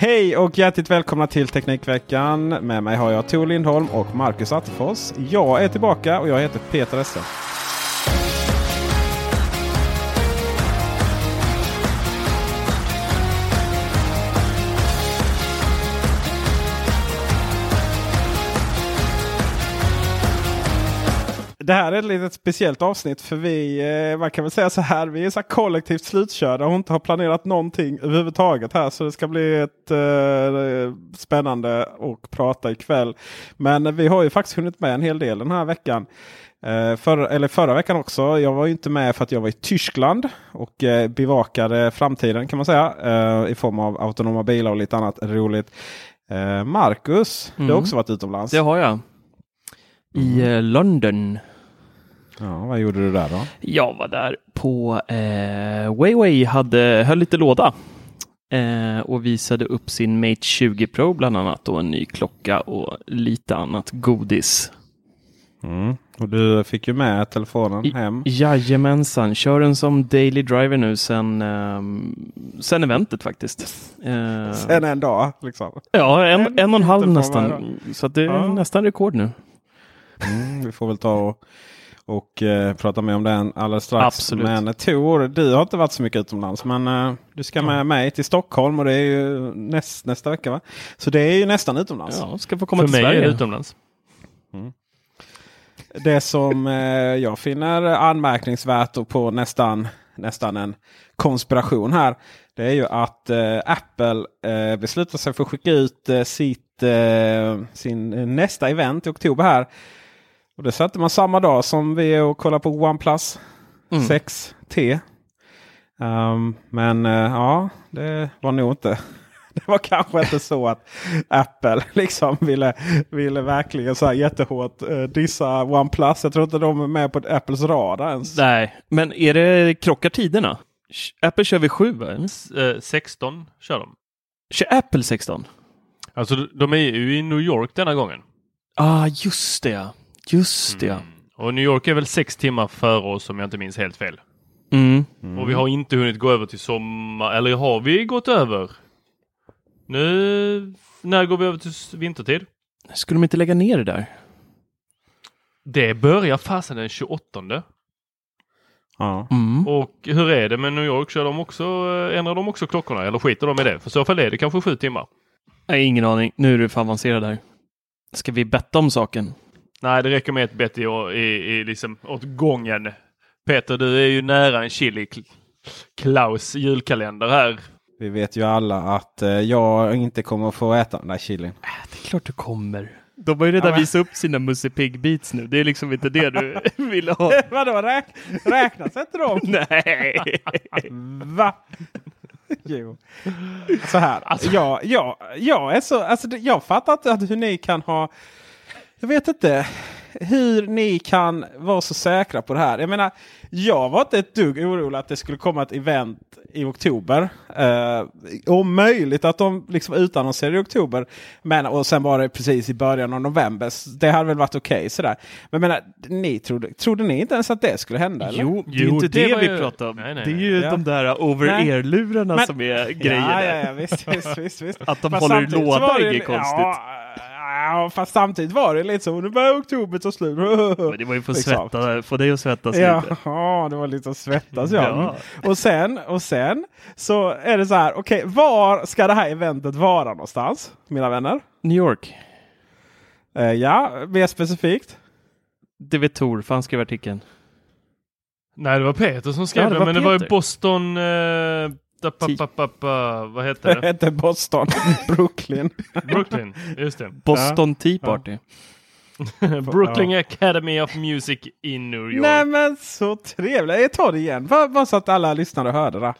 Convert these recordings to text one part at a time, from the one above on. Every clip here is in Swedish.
Hej och hjärtligt välkomna till Teknikveckan. Med mig har jag Tor Lindholm och Marcus Attefors. Jag är tillbaka och jag heter Peter Esse. Det här är ett litet speciellt avsnitt för vi, eh, man kan väl säga så här, vi är så kollektivt slutkörda och inte har planerat någonting överhuvudtaget här. Så det ska bli ett eh, spännande att prata ikväll. Men vi har ju faktiskt hunnit med en hel del den här veckan. Eh, för, eller förra veckan också. Jag var ju inte med för att jag var i Tyskland och eh, bevakade framtiden kan man säga. Eh, I form av autonoma bilar och lite annat roligt. Eh, Marcus, du har Mm. också varit utomlands. Det har jag. I eh, London. Ja, vad gjorde du där då? Jag var där på eh, Weiwei, hade, höll lite låda eh, och visade upp sin Mate 20 Pro bland annat och en ny klocka och lite annat godis. Mm. Och du fick ju med telefonen I- hem. Jajamensan, kör den som daily driver nu sen, ehm, sen eventet faktiskt. Eh, Sen en dag liksom. ja, en, en en och en halv nästan. Så det är Ja. nästan rekord nu. Mm, vi får väl ta och, och eh, prata mer om den alldeles strax. Absolut. Men Tor, du har inte varit så mycket utomlands. Men eh, du ska med mig till Stockholm och det är ju näst, nästa vecka va? Så det är ju nästan utomlands. Ja, ska få komma För till mig Sverige. är det utomlands. Det som eh, jag finner anmärkningsvärt och på nästan, nästan en konspiration här. Det är ju att eh, Apple eh, beslutar sig för att skicka ut eh, sitt, eh, sin eh, nästa event i oktober här. Och det satte man samma dag som vi är och kollar på OnePlus Mm. 6T. Um, men eh, ja, det var nog inte. Det var kanske inte så att Apple liksom ville, ville verkligen så här jättehårt eh, dissa OnePlus. Jag tror inte de är med på Apples radar ens. Nej, men är det krockar tiderna? Apple kör vid 7 va? S- eh, 16 kör de. Kör Apple 16? Alltså de- är ju i New York denna gången. Ah, just det ja. Just det ja. Mm. Och New York är väl sex timmar före oss om jag inte minns helt fel. Mm. Och vi har inte hunnit gå över till sommar, eller har vi gått över? Nu, när går vi över till vintertid? Skulle de inte lägga ner det där? Det börjar fasen den 28. Ja. Mm. Och hur är det med New York? Kör de också, eh, ändrar de också klockorna eller skiter de i det? För i så fall är det kanske sju timmar. Nej, ingen aning. Nu är du för avancerad här. Ska vi betta om saken? Nej, det räcker med ett bett i, i, i liksom åt gången. Peter, du är ju nära en chili Kl- Klaus julkalender här. Vi vet ju alla att eh, jag inte kommer att få äta den där chilin. Det är klart du kommer. De har ju redan Ja, men- visat upp sina Musse Pigg Beats nu. Det är liksom inte det du ville ha. Vadå, räk räknas inte de? Nej. Va? Jo. Så här. jag, jag, jag är så, alltså, jag fattar inte att hur ni kan ha... Jag vet inte. hur ni kan vara så säkra på det här. Jag menar, jag var inte ett dugg orolig att det skulle komma ett event i oktober. Eh, om möjligt att de liksom utannonserade i oktober. Men, och sen var det precis i början av november. Det hade väl varit okej okay, sådär. Men jag menar, ni trodde, trodde ni inte ens att det skulle hända? Eller? Jo, det är ju inte det, det vi ju... pratar om. Nej, nej, det är ju ja. de där over-ear-lurarna Men- som är grejen. Ja, ja, ja visst, visst, visst, visst. Att de Fast håller i låda är inget konstigt. Ja, ja, fast samtidigt var det lite så. Nu börjar oktober ta slut. Men det var ju för att Liksom. svettas, få dig att svettas Ja, lite. det var lite att svettas ja. Ja. Och, sen, och sen så är det så här. Okej, var ska det här eventet vara någonstans? Mina vänner? New York. Eh, ja, mer specifikt. Det vet Tor, för han skrev artikeln. Nej, det var Peter som skrev Ja, det men det var ju Peter. Boston... Eh, Da, pa, pa, pa, pa, vad heter det? Det heter Boston, Brooklyn. Brooklyn, just det. Boston Tea Party. Brooklyn Academy of Music i New York. Nej men så trevligt. Jag tar det igen. Bara så att alla lyssnare hörde det.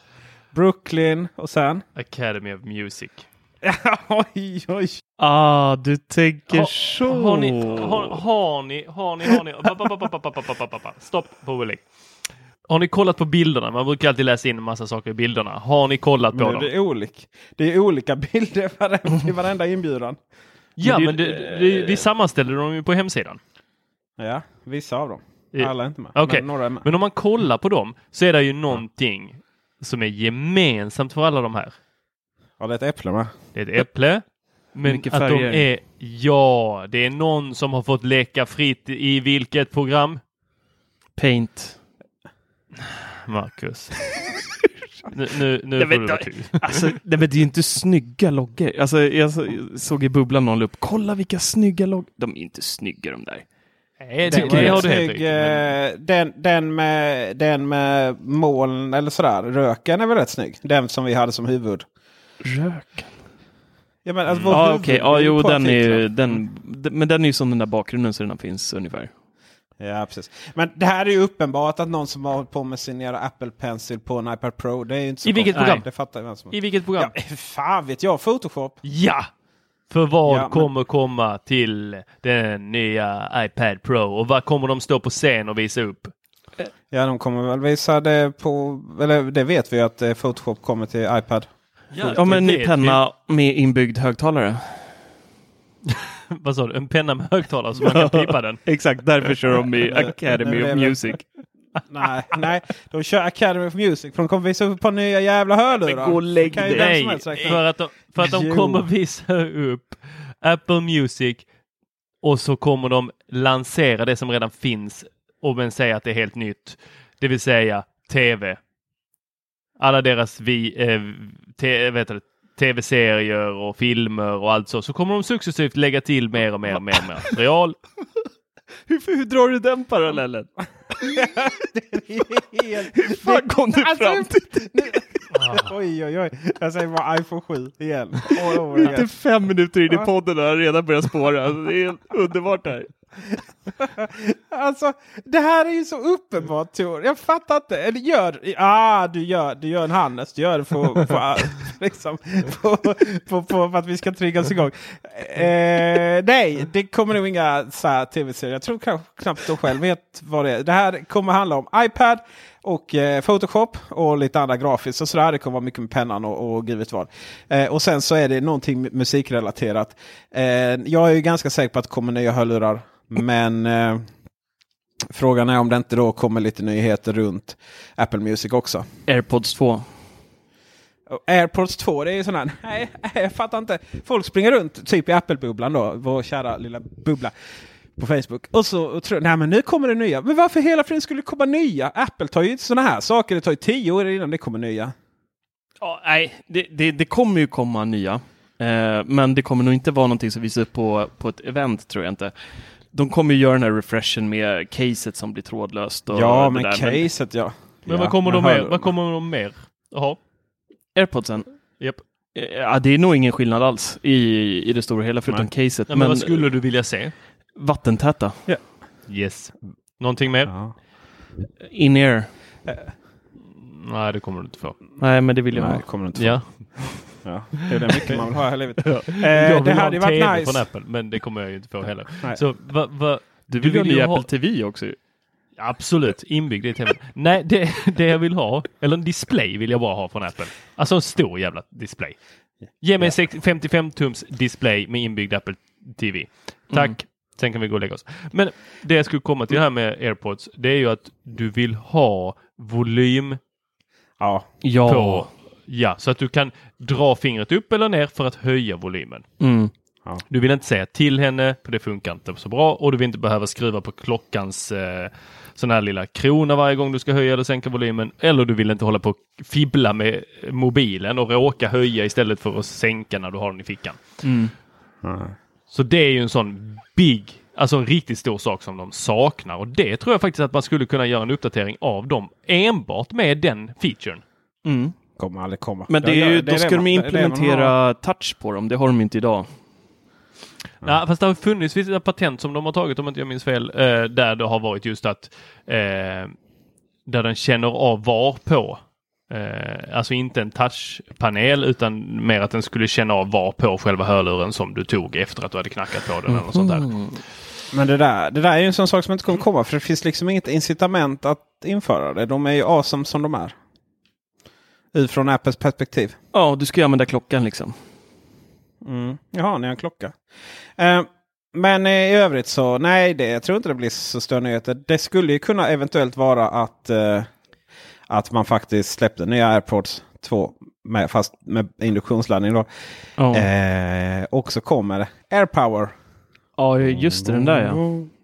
Brooklyn och sen? Academy of Music. oj, oj. Ah, du tänker ha, så. Har ni, har, har ni, har ni, har ni. Stopp på har ni kollat på bilderna? Man brukar alltid läsa in en massa saker i bilderna. Har ni kollat på dem? det, är olik. det är olika bilder i varenda inbjudan. Ja, Men men det- det, det, vi sammanställer dem ju på hemsidan. Ja, vissa av dem. Alla är inte med. Okej, Men några är med. men om man kollar på dem så är det ju någonting som är gemensamt för alla de här. Ja, det är ett äpple med. Det är ett äpple. Men Mycket att de färger. är, ja, det är någon som har fått leka fritt i vilket program? Paint. Marcus. nu nu, nu Nej, får men du. Alltså, nej, men det är ju inte snygga loggor. Alltså, jag så- såg i bubblan någon upp. Kolla vilka snygga loggor. De är inte snygga de där. Nej, Den det, var helt snygg. men- eh, Den, den, med, den med moln eller sådär. Röken är väl rätt snygg. Den som vi hade som huvud. Rök. Ja, men, alltså, Ja, huvud okej. Ja, jo, den är den, men den är ju som den där bakgrunden så den finns ungefär. Ja, precis. Men det här är ju uppenbart att någon som har hållit på med sin jävla Apple Pencil på en iPad Pro. Det är ju inte så I vilket konstigt. program? Nej, det fattar vem som I vilket program? Ja, fan vet jag. Photoshop. Ja! För vad Ja, men- kommer komma till den nya iPad Pro och vad kommer de stå på scen och visa upp? Ja, de kommer väl visa det på... Eller det vet vi ju att eh, Photoshop kommer till iPad. Ja, men en det ny penna med inbyggd högtalare. Vad sa du? En penna med högtalare så man kan pipa den? Exakt, därför kör de i Academy det of Music. nej, nej. De kör Academy of Music för de kommer visa upp ett par nya jävla hörlurar. Men gå och lägg Det dig. Nej, för att de, för att de Jo. kommer visa upp Apple Music och så kommer de lansera det som redan finns och men säga att det är helt nytt. Det vill säga TV. Alla deras vi, eh, te, vet du, tv-serier och filmer och allt så. Så kommer de successivt lägga till mer och mer och mer, och mer material. Hur, hur drar du den parallellen? Helt- Hur fan kom du Alltså, fram till Oj, oj, oj. Jag säger bara iPhone 7 igen. Inte fem minuter in i podden och har redan börjat spåra. Det är helt underbart det här. Alltså, det här är ju så uppenbart Tor. Jag fattar inte. Eller gör, ah, du gör, du gör en Hannes. Du gör det för, för, liksom, för, för, för, för att vi ska triggas igång. Eh, nej, det kommer nog inga tv-serier. Jag tror knappt, knappt de själv vet vad det är. Det här kommer handla om iPad och eh, Photoshop och lite andra grafiskt och sådär. Det kommer vara mycket med pennan och, och givet vad. Eh, och sen så är det någonting musikrelaterat. Eh, jag är ju ganska säker på att det kommer nya hörlurar. Men eh, frågan är om det inte då kommer lite nyheter runt Apple Music också. Airpods 2. Och AirPods 2, det är ju sån här, nej, jag fattar inte. Folk springer runt, typ i Apple-bubblan då, vår kära lilla bubbla på Facebook. Och så och tror nej men nu kommer det nya. Men varför hela friden skulle det komma nya? Apple tar ju sådana här saker, det tar ju tio år innan det kommer nya. Ja, nej, det, det, det kommer ju komma nya. Eh, men det kommer nog inte vara någonting som visas upp på, på ett event, tror jag inte. De kommer ju göra den här refreshen med caset som blir trådlöst. Och ja, men där, caset ja. Men ja, vad kommer de mer? Vad kommer de mer? Jaha. Airpodsen? Japp. Eh, Ja, det är nog ingen skillnad alls i, i det stora hela förutom caset. Ja, men, men vad skulle du vilja se? vattentäta. Yes. Någonting mer? Ja. In-ear. Nej, det kommer du inte få. Nej, men det vill jag Nej, ha. kommer det inte få. Ja. Ja. Det är det mycket man vill ha i livet. jag Eh, det ha hade ju TV varit nice. från Apple, men det kommer jag ju inte få heller. Nej. Så va, va, Du vill, Du ha vill ju ha- Apple TV också ju. Absolut, inbyggd i tvn. Nej, det, det jag vill ha, eller en display vill jag bara ha från Apple. Alltså en stor jävla display. Ge mig en 55-tums display med inbyggd Apple TV. Tack. Mm. Sen kan vi gå och lägga oss. Men det jag skulle komma till här med AirPods, det är ju att du vill ha volym Ja, Ja. på, ja, så att du kan dra fingret upp eller ner för att höja volymen. Mm. Du vill inte säga till henne, för det funkar inte så bra och du vill inte behöva skruva på klockans eh, sån här lilla krona varje gång du ska höja eller sänka volymen. Eller du vill inte hålla på och fibbla med mobilen och råka höja istället för att sänka när du har den i fickan. Mm. Så det är ju en sån big, alltså en riktigt stor sak som de saknar och det tror jag faktiskt att man skulle kunna göra en uppdatering av dem enbart med den featuren. Mm. Kommer aldrig komma. Men det är ju, då det ska de implementera touch på dem. Det har de inte idag. Ja, fast det har funnits vissa patent som de har tagit om inte jag minns fel, eh, där det har varit just att eh, där den känner av var på. Eh, alltså inte en touchpanel utan mer att den skulle känna av var på själva hörluren som du tog efter att du hade knackat på den eller något sånt där. Men det där, det där är ju en sån sak som inte kommer komma. För det finns liksom inget incitament att införa det. De är ju awesome som de är. Utifrån Apples perspektiv. Ja, du ska ju använda klockan liksom. Mm. Jaha, ni har en klocka. Eh, men i övrigt så nej, det, jag tror inte det blir så stora nyheter. Det skulle ju kunna eventuellt vara att, eh, att man faktiskt släppte nya AirPods 2. Med, fast med induktionsladdning då. Ja, Eh, och så kommer AirPower. ja just det, den där ja.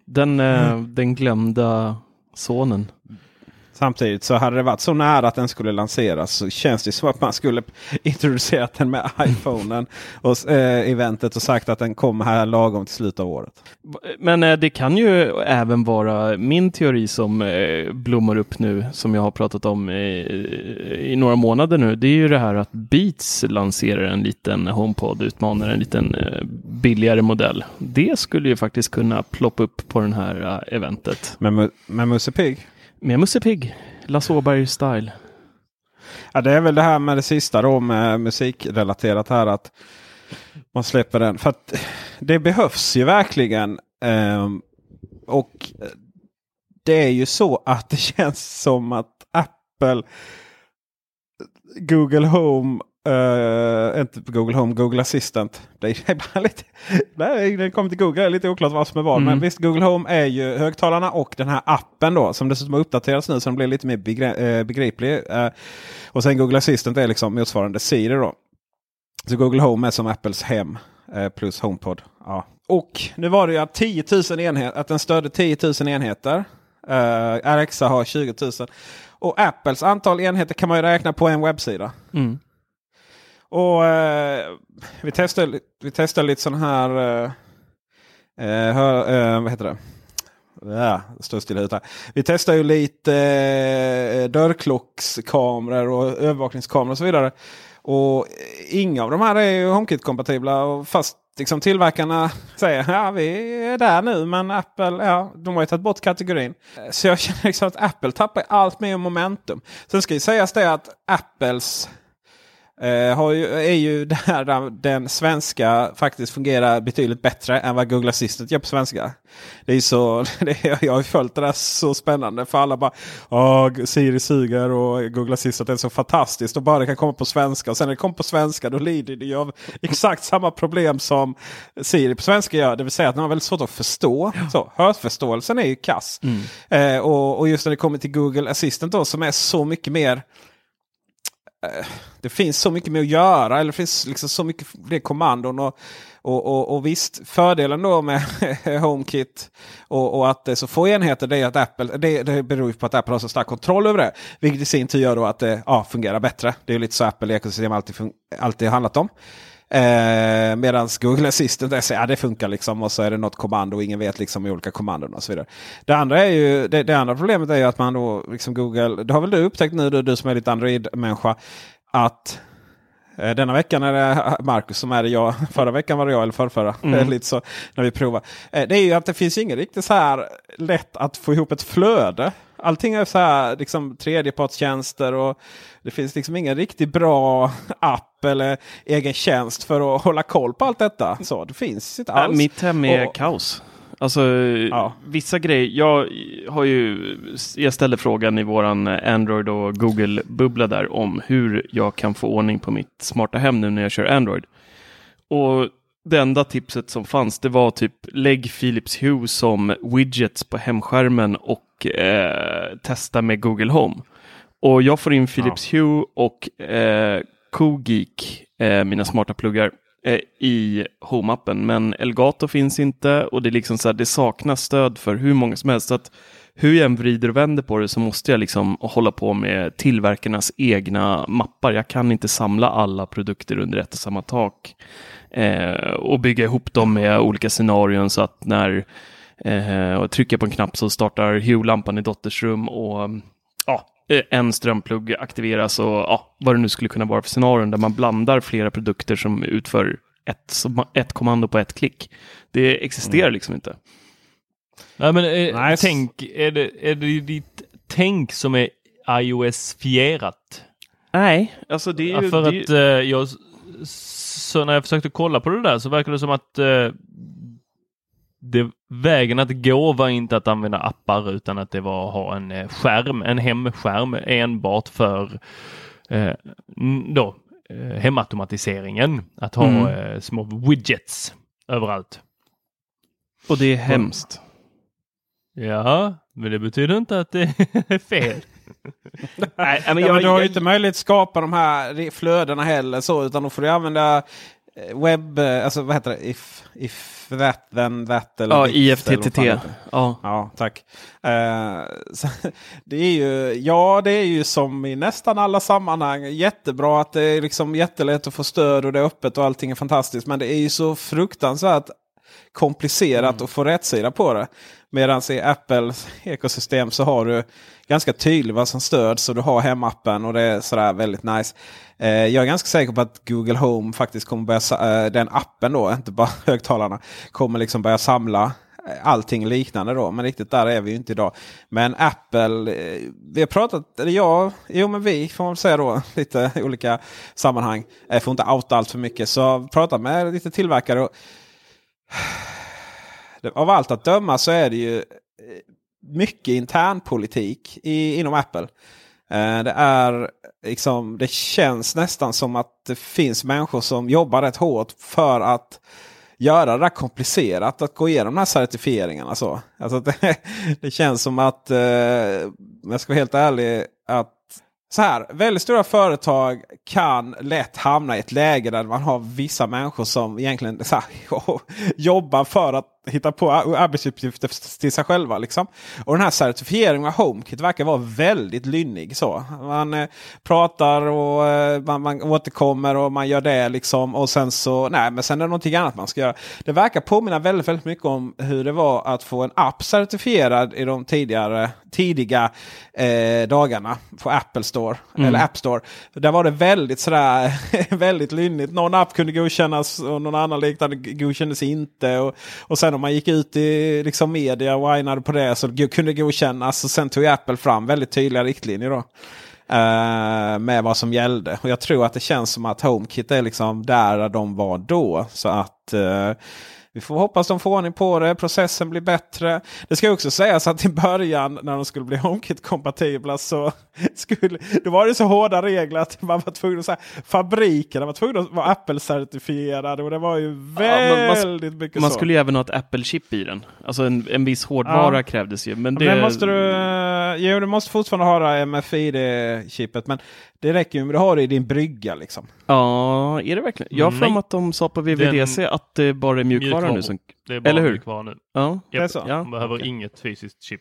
Den, eh, den glömda sonen. Samtidigt så hade det varit så nära att den skulle lanseras så känns det som att man skulle introducerat den med iPhonen och eh, eventet och sagt att den kommer här lagom till slutet av året. Men eh, det kan ju även vara min teori som eh, blommar upp nu, som jag har pratat om i några månader nu. Det är ju det här att Beats lanserar en liten HomePod, utmanar en liten eh, billigare modell. Det skulle ju faktiskt kunna ploppa upp på den här eh, eventet. Med, med Musse Pigg. Med Musse Pigg, Lasse Åberg-style. Ja, det är väl det här med det sista då med musikrelaterat här att man släpper den. För att det behövs ju verkligen. ehm, och det är ju så att det känns som att Apple, Google Home, eh, inte Google Home, Google Assistant. Det är bara lite, det kommer till Google, det är lite oklart vad som är vad. Mm. Men visst, Google Home är ju högtalarna och den här appen då som dessutom har uppdaterats nu så den blir lite mer begre- eh, begriplig. Eh, och sen Google Assistant är liksom motsvarande Siri då. Så Google Home är som Apples hem eh, plus HomePod. Ja. Och nu var det ju att 10 000 enheter, att den stödde 10 000 enheter. Uh, Alexa har 20 000. Och Apples antal enheter kan man ju räkna på en webbsida. Mm. Och eh, vi testar, vi testade lite sån här... Eh, eh, hör, eh, vad heter det? Ja, står still här. Vi testar ju lite eh, dörrklockskameror och övervakningskameror och så vidare. Och inga av de här är ju HomeKit-kompatibla. Fast liksom tillverkarna säger ja vi är där nu. Men Apple ja, de har ju tagit bort kategorin. Så jag känner liksom att Apple tappar allt mer momentum. Sen ska ju sägas det att Apples Eh, har ju, är ju där den svenska faktiskt fungerar betydligt bättre än vad Google Assistant gör på svenska. Det är så, det, jag har ju följt det där så spännande för alla bara Åh, Siri suger och Google Assistant är så fantastiskt och bara det kan komma på svenska. Och sen när det kommer på svenska då lider det ju av exakt samma problem som Siri på svenska gör. Det vill säga att den har väldigt svårt att förstå. Så, hörförståelsen är ju kass. Eh, och, och just när det kommer till Google Assistant då som är så mycket mer Eh, det finns så mycket mer att göra. Eller det finns liksom så mycket fler kommandon. Och, och, och, och visst, fördelen då med HomeKit och, och att det är så få enheter det är att Apple, det, det beror ju på att Apple har så stark kontroll över det. Vilket i sin tur gör då att det ja, fungerar bättre. Det är ju lite så Apple ekosystem alltid, alltid handlat om. Eh, Medan Google Assistant är så, ja, det funkar liksom och så är det något kommando och ingen vet liksom i olika kommandon och så vidare. Det andra, är ju, det, det andra problemet är ju att man då liksom Google, det har väl du upptäckt nu du, du som är lite Android-människa, att eh, denna veckan är det Marcus som är det jag. Förra veckan var det jag eller förrförra. Mm. Lite så när vi provar. Eh, det är ju att det finns inget riktigt så här lätt att få ihop ett flöde. Allting är så här liksom tredjepartstjänster och det finns liksom ingen riktigt bra app eller egen tjänst för att hålla koll på allt detta. Så det finns inte Ja, alls. mitt hem är Och- kaos. Alltså Ja. vissa grejer. Jag har ju, jag ställde frågan i våran Android och Google-bubbla där om hur jag kan få ordning på mitt smarta hem nu när jag kör Android. Och det enda tipset som fanns det var typ lägg Philips Hue som widgets på hemskärmen och eh, testa med Google Home. Och jag får in Philips Hue och eh, CoGeek, eh, mina smarta pluggar, eh, i Home-appen. Men Elgato finns inte och det, är liksom så här, det saknas stöd för hur många som helst. Så att hur jag än vrider och vänder på det så måste jag liksom hålla på med tillverkarnas egna mappar. Jag kan inte samla alla produkter under ett och samma tak eh, och bygga ihop dem med olika scenarion så att när eh, och trycker på en knapp så startar Hue-lampan i dotters rum och ja, en strömplugg aktiveras och ja, vad det nu skulle kunna vara för scenarion där man blandar flera produkter som utför ett, ett kommando på ett klick. Det existerar liksom inte. Nej, men eh, Nej, s- tänk, är det, är det ditt tänk som är iOS-fierat? Nej, alltså det är Ja, ju... för det är att eh, jag, så när jag försökte kolla på det där så verkar det som att eh, det, vägen att gå var inte att använda appar utan att det var att ha en eh, skärm, en hemskärm enbart för eh, då, eh, hemautomatiseringen. Att ha Mm. eh, små widgets överallt. och det är hemskt. Ja, men det betyder inte att det är fel. Nej, men Ja, jag, men du har ju inte möjlighet att skapa de här flödena heller så utan då får du använda webb, eh, alltså vad heter det? If, if that then that eller Ja, IFTTT. Ja. Ja, tack. Eh, så, det är ju, ja, det är ju som i nästan alla sammanhang. Jättebra att det är liksom jättelätt att få stöd och det är öppet och allting är fantastiskt. Men det är ju så fruktansvärt komplicerat att få rättsida på det. Medan i Apples ekosystem så har du ganska tydligt vad som stöds. Så du har hemappen och det är sådär väldigt nice. Eh, jag är ganska säker på att Google Home faktiskt kommer börja, eh, den appen då, inte bara högtalarna, kommer liksom börja samla eh, allting liknande då. Men riktigt där är vi ju inte idag. Men Apple, eh, vi har pratat, eller jag, jo men vi får man säga då, lite olika sammanhang. Jag får inte outa allt för mycket. Så pratat med lite tillverkare. Och av allt att döma så är det ju eh, mycket internpolitik i, inom Apple. Eh, det är liksom, det känns nästan som att det finns människor som jobbar rätt hårt för att göra det där komplicerat att gå igenom de här certifieringarna. Så. Alltså det, det känns som att, eh, om jag ska vara helt ärlig, att så här, väldigt stora företag kan lätt hamna i ett läge där man har vissa människor som egentligen så här, jobbar för att hitta på arbetsuppgifter till sig själva. Liksom. Och den här certifieringen av HomeKit verkar vara väldigt lynnig. Så. Man eh, pratar och eh, man, man återkommer och man gör det. Liksom. Och sen så, nej men sen är det någonting annat man ska göra. Det verkar påminna väldigt, väldigt mycket om hur det var att få en app certifierad i de tidigare, tidiga eh, dagarna på Apple Store. Eller App Store. Där var det väldigt sådär väldigt lynnigt. Någon app kunde godkännas och någon annan liknande godkändes inte. Och, och sen om man gick ut i liksom, media och whinade på det så kunde det godkännas. Och sen tog Apple fram väldigt tydliga riktlinjer. då. eh, med vad som gällde. Och jag tror att det känns som att HomeKit är liksom där de var då. Så att eh, vi får hoppas de får ordning på det. Processen blir bättre. Det ska också sägas att i början när de skulle bli HomeKit-kompatibla så skulle, då var det så hårda regler att man var tvungen att säga fabrikerna var tvungna att vara Apple-certifierade. Och det var ju men man- väldigt mycket Man så. skulle ju även ha ett Apple-chip i den. Alltså en, en viss hårdvara Ja. krävdes ju. Men Men det, måste du, jo, du måste fortfarande ha det MFID-chippet. Men det räcker ju med att ha det i din brygga. Liksom. Ja, är det verkligen? Jag har för Nej. mig att de sa på VVDC att det bara är mjukvara Mjukvara. nu som... Det är bara Eller hur? mjukvara nu. Ja. Det är Japp, så? Ja. Man behöver Okej. inget fysiskt chip.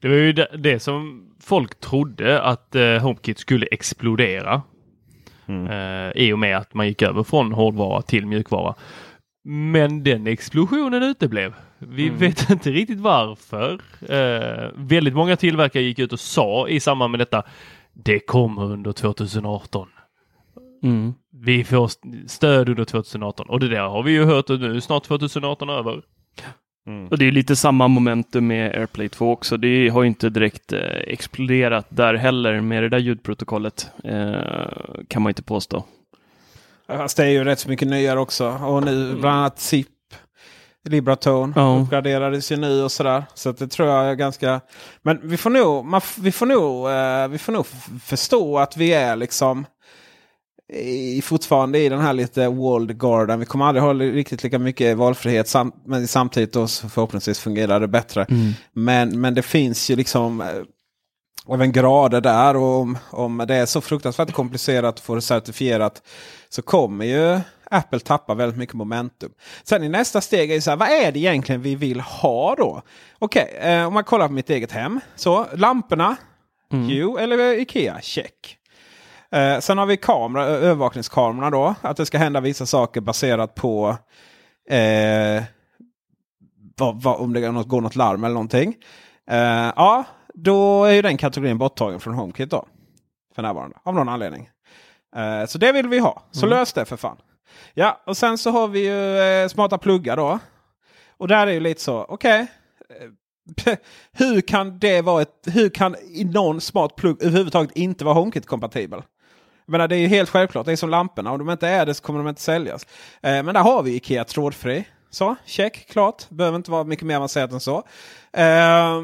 Det var ju det, det som folk trodde att eh, HomeKit skulle explodera. Eh, I och med att man gick över från hårdvara till mjukvara. Men den explosionen uteblev. Vi vet inte riktigt varför. Eh, väldigt många tillverkare gick ut och sa i samband med detta. Det kommer under 2018. Mm. Vi får st- stöd under 2018 och det där har vi ju hört och nu är snart 2018 över. Och det är lite samma momentum med AirPlay 2 också. Det har ju inte direkt eh, exploderat där heller med det där ljudprotokollet. Eh, kan man inte påstå. Fast det är ju rätt så mycket nyare också. Och nu bland annat SIP. Libratone Ja. uppgraderades ju nu och sådär. Så det tror jag är ganska... Men vi får nog, man, vi får nog, eh, vi får nog förstå att vi är liksom i, fortfarande i den här lite walled garden. Vi kommer aldrig ha riktigt lika mycket valfrihet sam, men samtidigt då så förhoppningsvis fungerar det bättre. Men, men det finns ju liksom eh, även grader där och om, om det är så fruktansvärt komplicerat att få det certifierat så kommer ju Apple tappa väldigt mycket momentum. Sen i nästa steg är det så här, vad är det egentligen vi vill ha då? Okej, eh, om man kollar på mitt eget hem. Så lamporna, Hue eller Ikea, check. Eh, sen har vi kamera, övervakningskamerorna då. Att det ska hända vissa saker baserat på eh, vad, vad, om det går något, går något larm eller någonting. Eh, ja, då är ju den kategorin borttagen från HomeKit då. För närvarande, av någon anledning. Eh, så det vill vi ha. Så lös det för fan. Ja, och sen så har vi ju eh, smarta pluggar då. Och där är ju lite så, okej. eh, hur kan det vara ett, hur kan någon smart plugg överhuvudtaget inte vara HomeKit-kompatibel? Jag menar, det är ju helt självklart, det är som lamporna. Om de inte är det så kommer de inte säljas. Eh, men där har vi Ikea trådfri. Så, check, klart. Behöver inte vara mycket mer avancerat än så. Eh,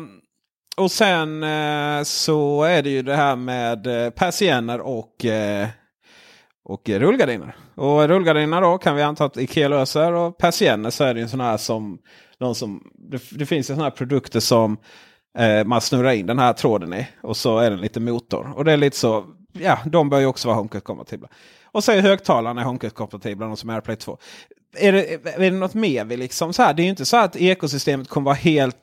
och sen eh, så är det ju det här med eh, persienner och, eh, och rullgardiner. Och rullgardiner då kan vi anta att Ikea löser. Och persienner så är det ju en sån här som... Någon som det, det finns ju såna här produkter som eh, man snurrar in den här tråden i. Och så är det lite motor. Och det är lite så... Ja, de bör ju också vara HomeKit-kompatibla. Och så är högtalarna HomeKit-kompatibla, de som är AirPlay 2. Är det, är det något mer vi liksom så här? Det är ju inte så att ekosystemet kommer vara helt...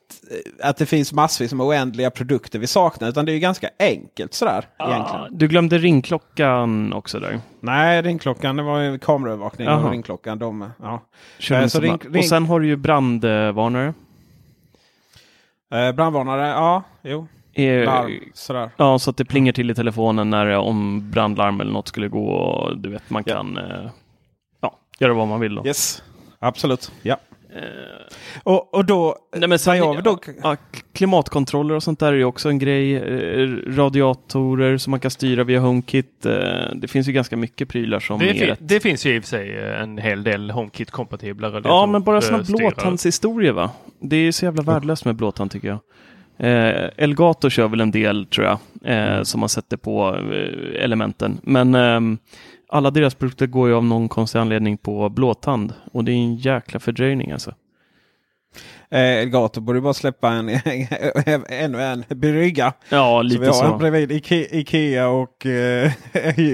eh, Att det finns massvis med oändliga produkter vi saknar. Utan det är ju ganska enkelt sådär egentligen. Ah, du glömde ringklockan också där. Nej, ringklockan det var ju kameraövervakning. Och ringklockan, de, ja. Den så ring- ring- Och sen har du ju brandvarnare. Eh, brandvarnare, ja, jo. Eh, Larm, sådär. Ja, så att det plingar till i telefonen när om brandlarm eller något skulle gå. Och du vet, man Ja. kan eh, göra vad man vill. Då. Yes, absolut. Ja. Och, och då... Nej, men sen, jag då ja, klimatkontroller och sånt där är ju också en grej. Eh, Radiatorer som man kan styra via HomeKit. Eh, Det finns ju ganska mycket prylar som Det, är fin- det finns ju i och för sig eh, en hel del HomeKit-kompatibla Ja, men bara radiatorstyrare. blåtandshistorier va? Det är så jävla värdelöst med blåtand tycker jag. Eh, Elgato kör väl en del tror jag, eh, som man sätter på eh, elementen. Men ehm, alla deras produkter går ju av någon konstig anledning på blåtand. Och det är en jäkla fördröjning alltså. Eh, Elgato borde bara släppa en, ännu en brygga. Ja, Så lite vi har så. en bredvid Ike, Ikea och eh,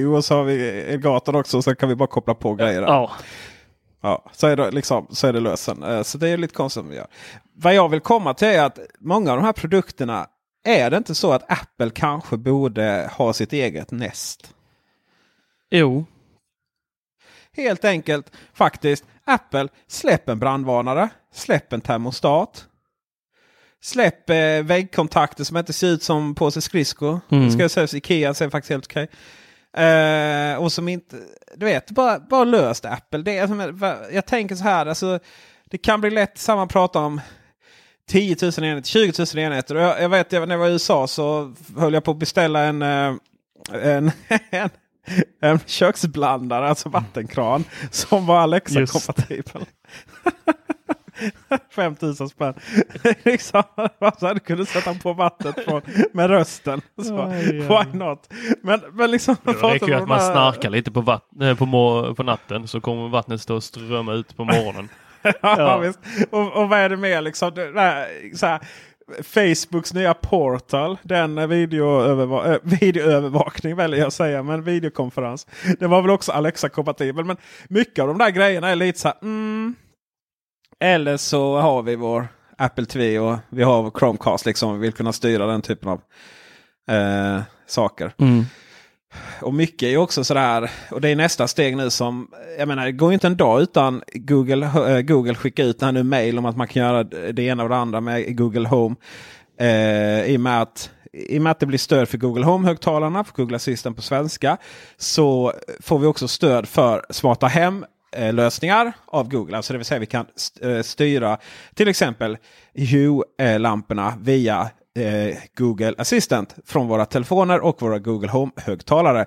och så har vi Elgato också. Så kan vi bara koppla på grejer. Ja, Ja, så är det, liksom, så är det lösen. Eh, Så det är lite konstigt vi gör. Vad jag vill komma till är att många av de här produkterna är det inte så att Apple kanske borde ha sitt eget Nest? Jo. Helt enkelt faktiskt. Apple, släpp en brandvarnare. Släpp en termostat. Släpp eh, väggkontakter som inte ser ut som påse skridskor. Mm. Det ska jag säga, Ikea ser faktiskt helt okej. Eh, och som inte, du vet, bara, bara löst Apple. Det är, som- jag tänker så här, alltså, det kan bli lätt samma prata om 10 000 enheter, 20 000 enheter. Jag, jag vet, jag, när jag var i USA så höll jag på att beställa en, eh, en, en, en köksblandare, alltså vattenkran, som var Alexa-kompatibel. 5000 spänn. liksom, så hade kunde sätta på vattnet på, med rösten. Så, why not? Men, men liksom, Det räcker ju att man här- snarkar lite på, vatt- eh, på, må- på natten så kommer vattnet stå och strömma ut på morgonen. ja, visst. Och, och vad är det mer liksom? Det där, så här, Facebooks nya portal, den videoöverva- äh, videoövervakning väljer jag att säga, men videokonferens. Det var väl också Alexa-kompatibel. Men mycket av de där grejerna är lite så här, mm. Eller så har vi vår Apple TV och vi har Chromecast liksom. Vi vill kunna styra den typen av eh, saker. Mm. Och mycket är också sådär, och det är nästa steg nu som, jag menar det går ju inte en dag utan Google, eh, Google skickar ut här nu mail om att man kan göra det ena och det andra med Google Home. Eh, i, och med att, I och med att det blir stöd för Google Home-högtalarna, för Google Assistant på svenska, så får vi också stöd för smarta hem-lösningar eh, av Google. Alltså det vill säga vi kan eh, styra till exempel Hue-lamporna via eh, Google Assistant från våra telefoner och våra Google Home-högtalare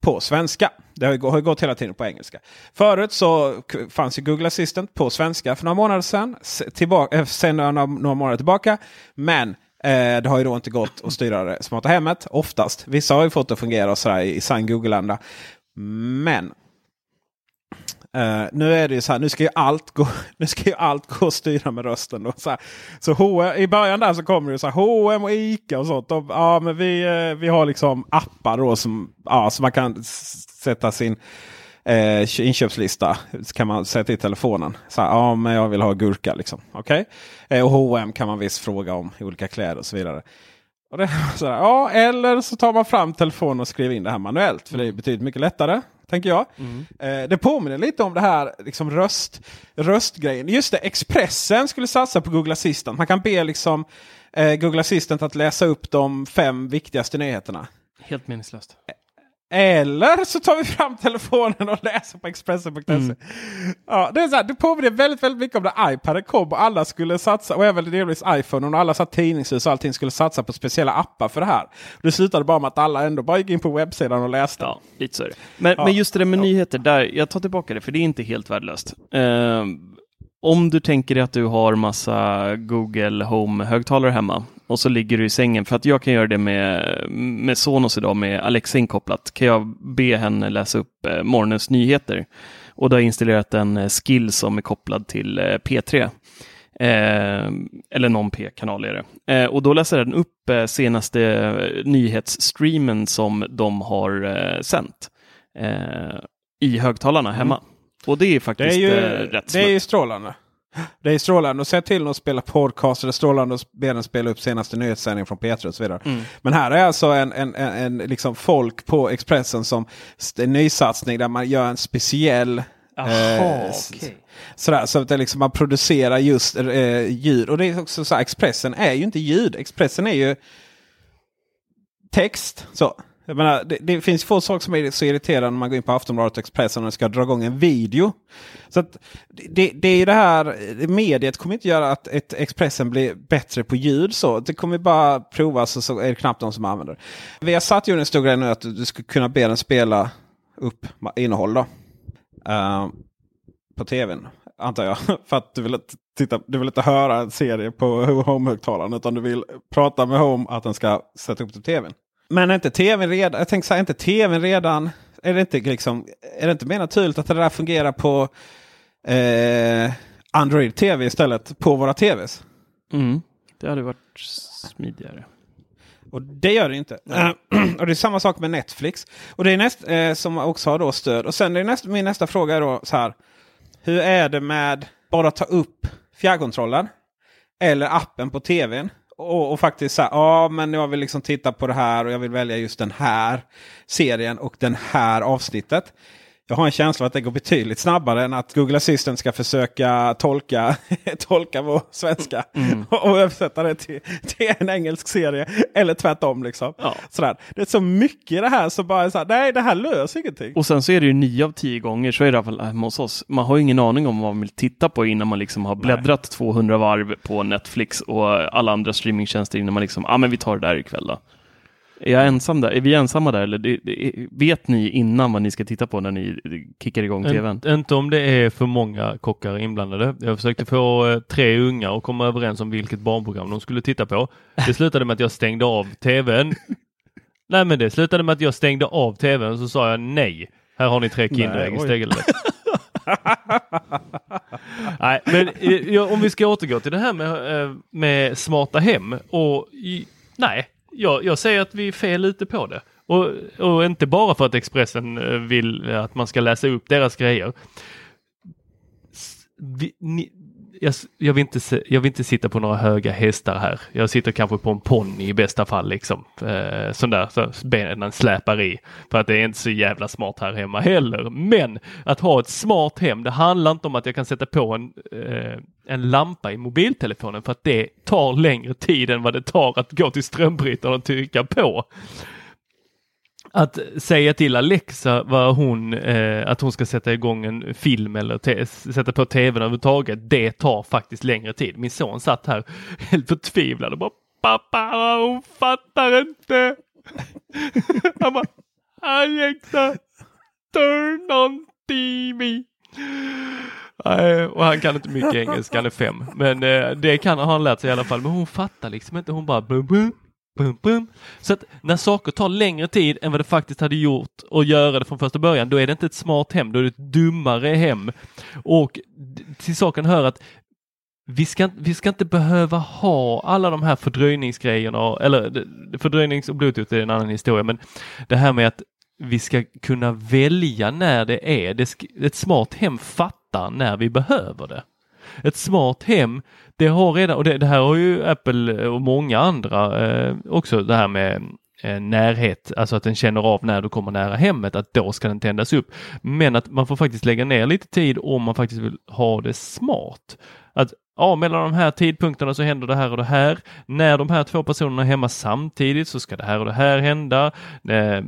på svenska. Det har ju har ju gått hela tiden på engelska. Förut så fanns ju Google Assistant på svenska för några månader sedan. Tillbaka, eh, sen några, några månader tillbaka. Men eh, det har ju då inte gått att styra det smarta hemmet. Oftast. Vissa har ju fått det att fungera och sådär i sann Google-anda. Men Uh, nu är det ju så här, nu ska ju allt gå, nu ska ju allt gå att styra med rösten. Då, så här. så H&M, I början där så kommer det så här, H&M och Ica och sånt. De, ja, men vi, eh, vi har liksom appar då som, ja, som man kan sätta sin eh, inköpslista. Så kan man sätta i telefonen. Så här, ja, men jag vill ha gurka liksom. Okej? Eh, och H&M kan man visst fråga om i olika kläder och så vidare. Och det, så här, ja, eller så tar man fram telefonen och skriver in det här manuellt. För det är betydligt mycket lättare. Tänker jag. Eh, det påminner lite om det här liksom röst, röstgrejen. Just det, Expressen skulle satsa på Google Assistant. Man kan be liksom, eh, Google Assistant att läsa upp de fem viktigaste nyheterna. Helt meningslöst. Eller så tar vi fram telefonen och läser på Expressen.se. Mm. Ja, det, är så här, det påminner väldigt, väldigt mycket om när iPaden kom och alla skulle satsa, och även delvis iPhone och alla satt tidningshus och allting skulle satsa på speciella appar för det här. Det slutade bara med att alla ändå bara gick in på webbsidan och läste. Ja, lite så. Men, Ja. men just det där med nyheter, där, jag tar tillbaka det, för det är inte helt värdelöst. Eh, om du tänker dig att du har massa Google Home-högtalare hemma och så ligger du i sängen, för att jag kan göra det med, med Sonos idag med Alexa inkopplat, kan jag be henne läsa upp eh, morgonens nyheter. Och då har jag installerat en eh, skill som är kopplad till eh, P3. Eh, eller någon P-kanal är det. Eh, och då läser den upp eh, senaste eh, nyhetsstreamen som de har eh, sänt eh, i högtalarna hemma. Och det är Mm. Det faktiskt är ju, eh, rätt det är ju strålande. Det är strålande att säga till att spela podcast. Det är strålande att be den spela upp senaste nyhetssändningen från P3 och så vidare. Mm. Men här är alltså en, en, en, en liksom folk på Expressen som en nysatsning där man gör en speciell Jaha, s- okej. Sådär, så att det liksom man producerar just eh, ljud. Och det är också så här, Expressen är ju inte ljud. Expressen är ju text. Så. Jag menar, det, det finns få saker som är så irriterande när man går in på Aftonbladet och Expressen och ska dra igång en video. Så att det, det är ju det här, mediet kommer inte göra att ett Expressen blir bättre på ljud. så Det kommer bara provas och så är det knappt de som använder det. Vi har satt ju en stor grej nu att du ska kunna be den spela upp innehåll. Då. Uh, på tvn. Antar jag. För att du vill, titta, du vill inte höra en serie på Home-högtalaren. Utan du vill prata med Home att den ska sätta upp till tvn. Men är inte tvn redan, jag tänker så här, är inte tvn redan, är det inte, liksom, är det inte mer naturligt att det där fungerar på eh, Android TV istället på våra tvs? Mm. Det hade varit smidigare. Och det gör det inte. Eh, och det är samma sak med Netflix. Och det är näst, eh, som också har då stöd. Och sen är näst, min nästa fråga är då så här. Hur är det med bara ta upp fjärrkontrollen? Eller appen på tvn. Och, och faktiskt säga ja men jag vill liksom titta på det här och jag vill välja just den här serien och den här avsnittet. Jag har en känsla att det går betydligt snabbare än att Google Assistant ska försöka tolka, tolka vår svenska och, och översätta det till, till en engelsk serie. Eller tvärtom. Liksom. Ja. Sådär. Det är så mycket i det här som bara är så här, nej det här löser ingenting. Och sen så är det ju nio av tio gånger, så är det i alla fall hemma hos oss. Man har ju ingen aning om vad man vill titta på innan man liksom har bläddrat 200 varv på Netflix och alla andra streamingtjänster innan man liksom, ja ah, men vi tar det där ikväll då. Är jag ensam där? Är vi ensamma där? Eller det, det, vet ni innan vad ni ska titta på när ni kickar igång tvn? In, inte om det är för många kockar inblandade. Jag försökte få eh, tre unga att komma överens om vilket barnprogram de skulle titta på. Det slutade med att jag stängde av tvn. Nej men det slutade med att jag stängde av tvn och så sa jag nej. Här har ni tre Kinderägg oj. istället. Nej, men eh, ja, om vi ska återgå till det här med, eh, med smarta hem och i, nej, jag, jag säger att vi är fel ute på det. Och, och inte bara för att Expressen eh, vill att man ska läsa upp deras grejer. Vi, ni, jag, jag, vill inte, jag vill inte sitta på några höga hästar här. Jag sitter kanske på en ponny i bästa fall liksom. Eh, sån där så benen släpar i. För att det är inte så jävla smart här hemma heller. Men att ha ett smart hem, det handlar inte om att jag kan sätta på en, eh, en lampa i mobiltelefonen för att det tar längre tid än vad det tar att gå till strömbrytaren och trycka på. Att säga till Alexa vad hon, eh, att hon ska sätta igång en film eller sätta på tvn överhuvudtaget, det tar faktiskt längre tid. Min son satt här helt förtvivlad och bara Pappa, hon fattar inte. Han bara, Alexa, turn on TV. Nej, och han kan inte mycket engelska, han är fem. Men eh, det kan har han lärt sig i alla fall. Men hon fattar liksom inte, hon bara bum, bum, bum, bum. Så att när saker tar längre tid än vad det faktiskt hade gjort att göra det från första början, då är det inte ett smart hem, då är det ett dummare hem. Och till saken hör att vi ska, vi ska inte behöva ha alla de här fördröjningsgrejerna, eller fördröjnings och bluetooth är en annan historia, men det här med att vi ska kunna välja när det är. Det ett smart hem fattar när vi behöver det. Ett smart hem, det har redan, och det, det här har ju Apple och många andra eh, också det här med eh, närhet, alltså att den känner av när du kommer nära hemmet, att då ska den tändas upp. Men att man får faktiskt lägga ner lite tid om man faktiskt vill ha det smart. Att ja, mellan de här tidpunkterna så händer det här och det här. När de här två personerna är hemma samtidigt så ska det här och det här hända. Eh,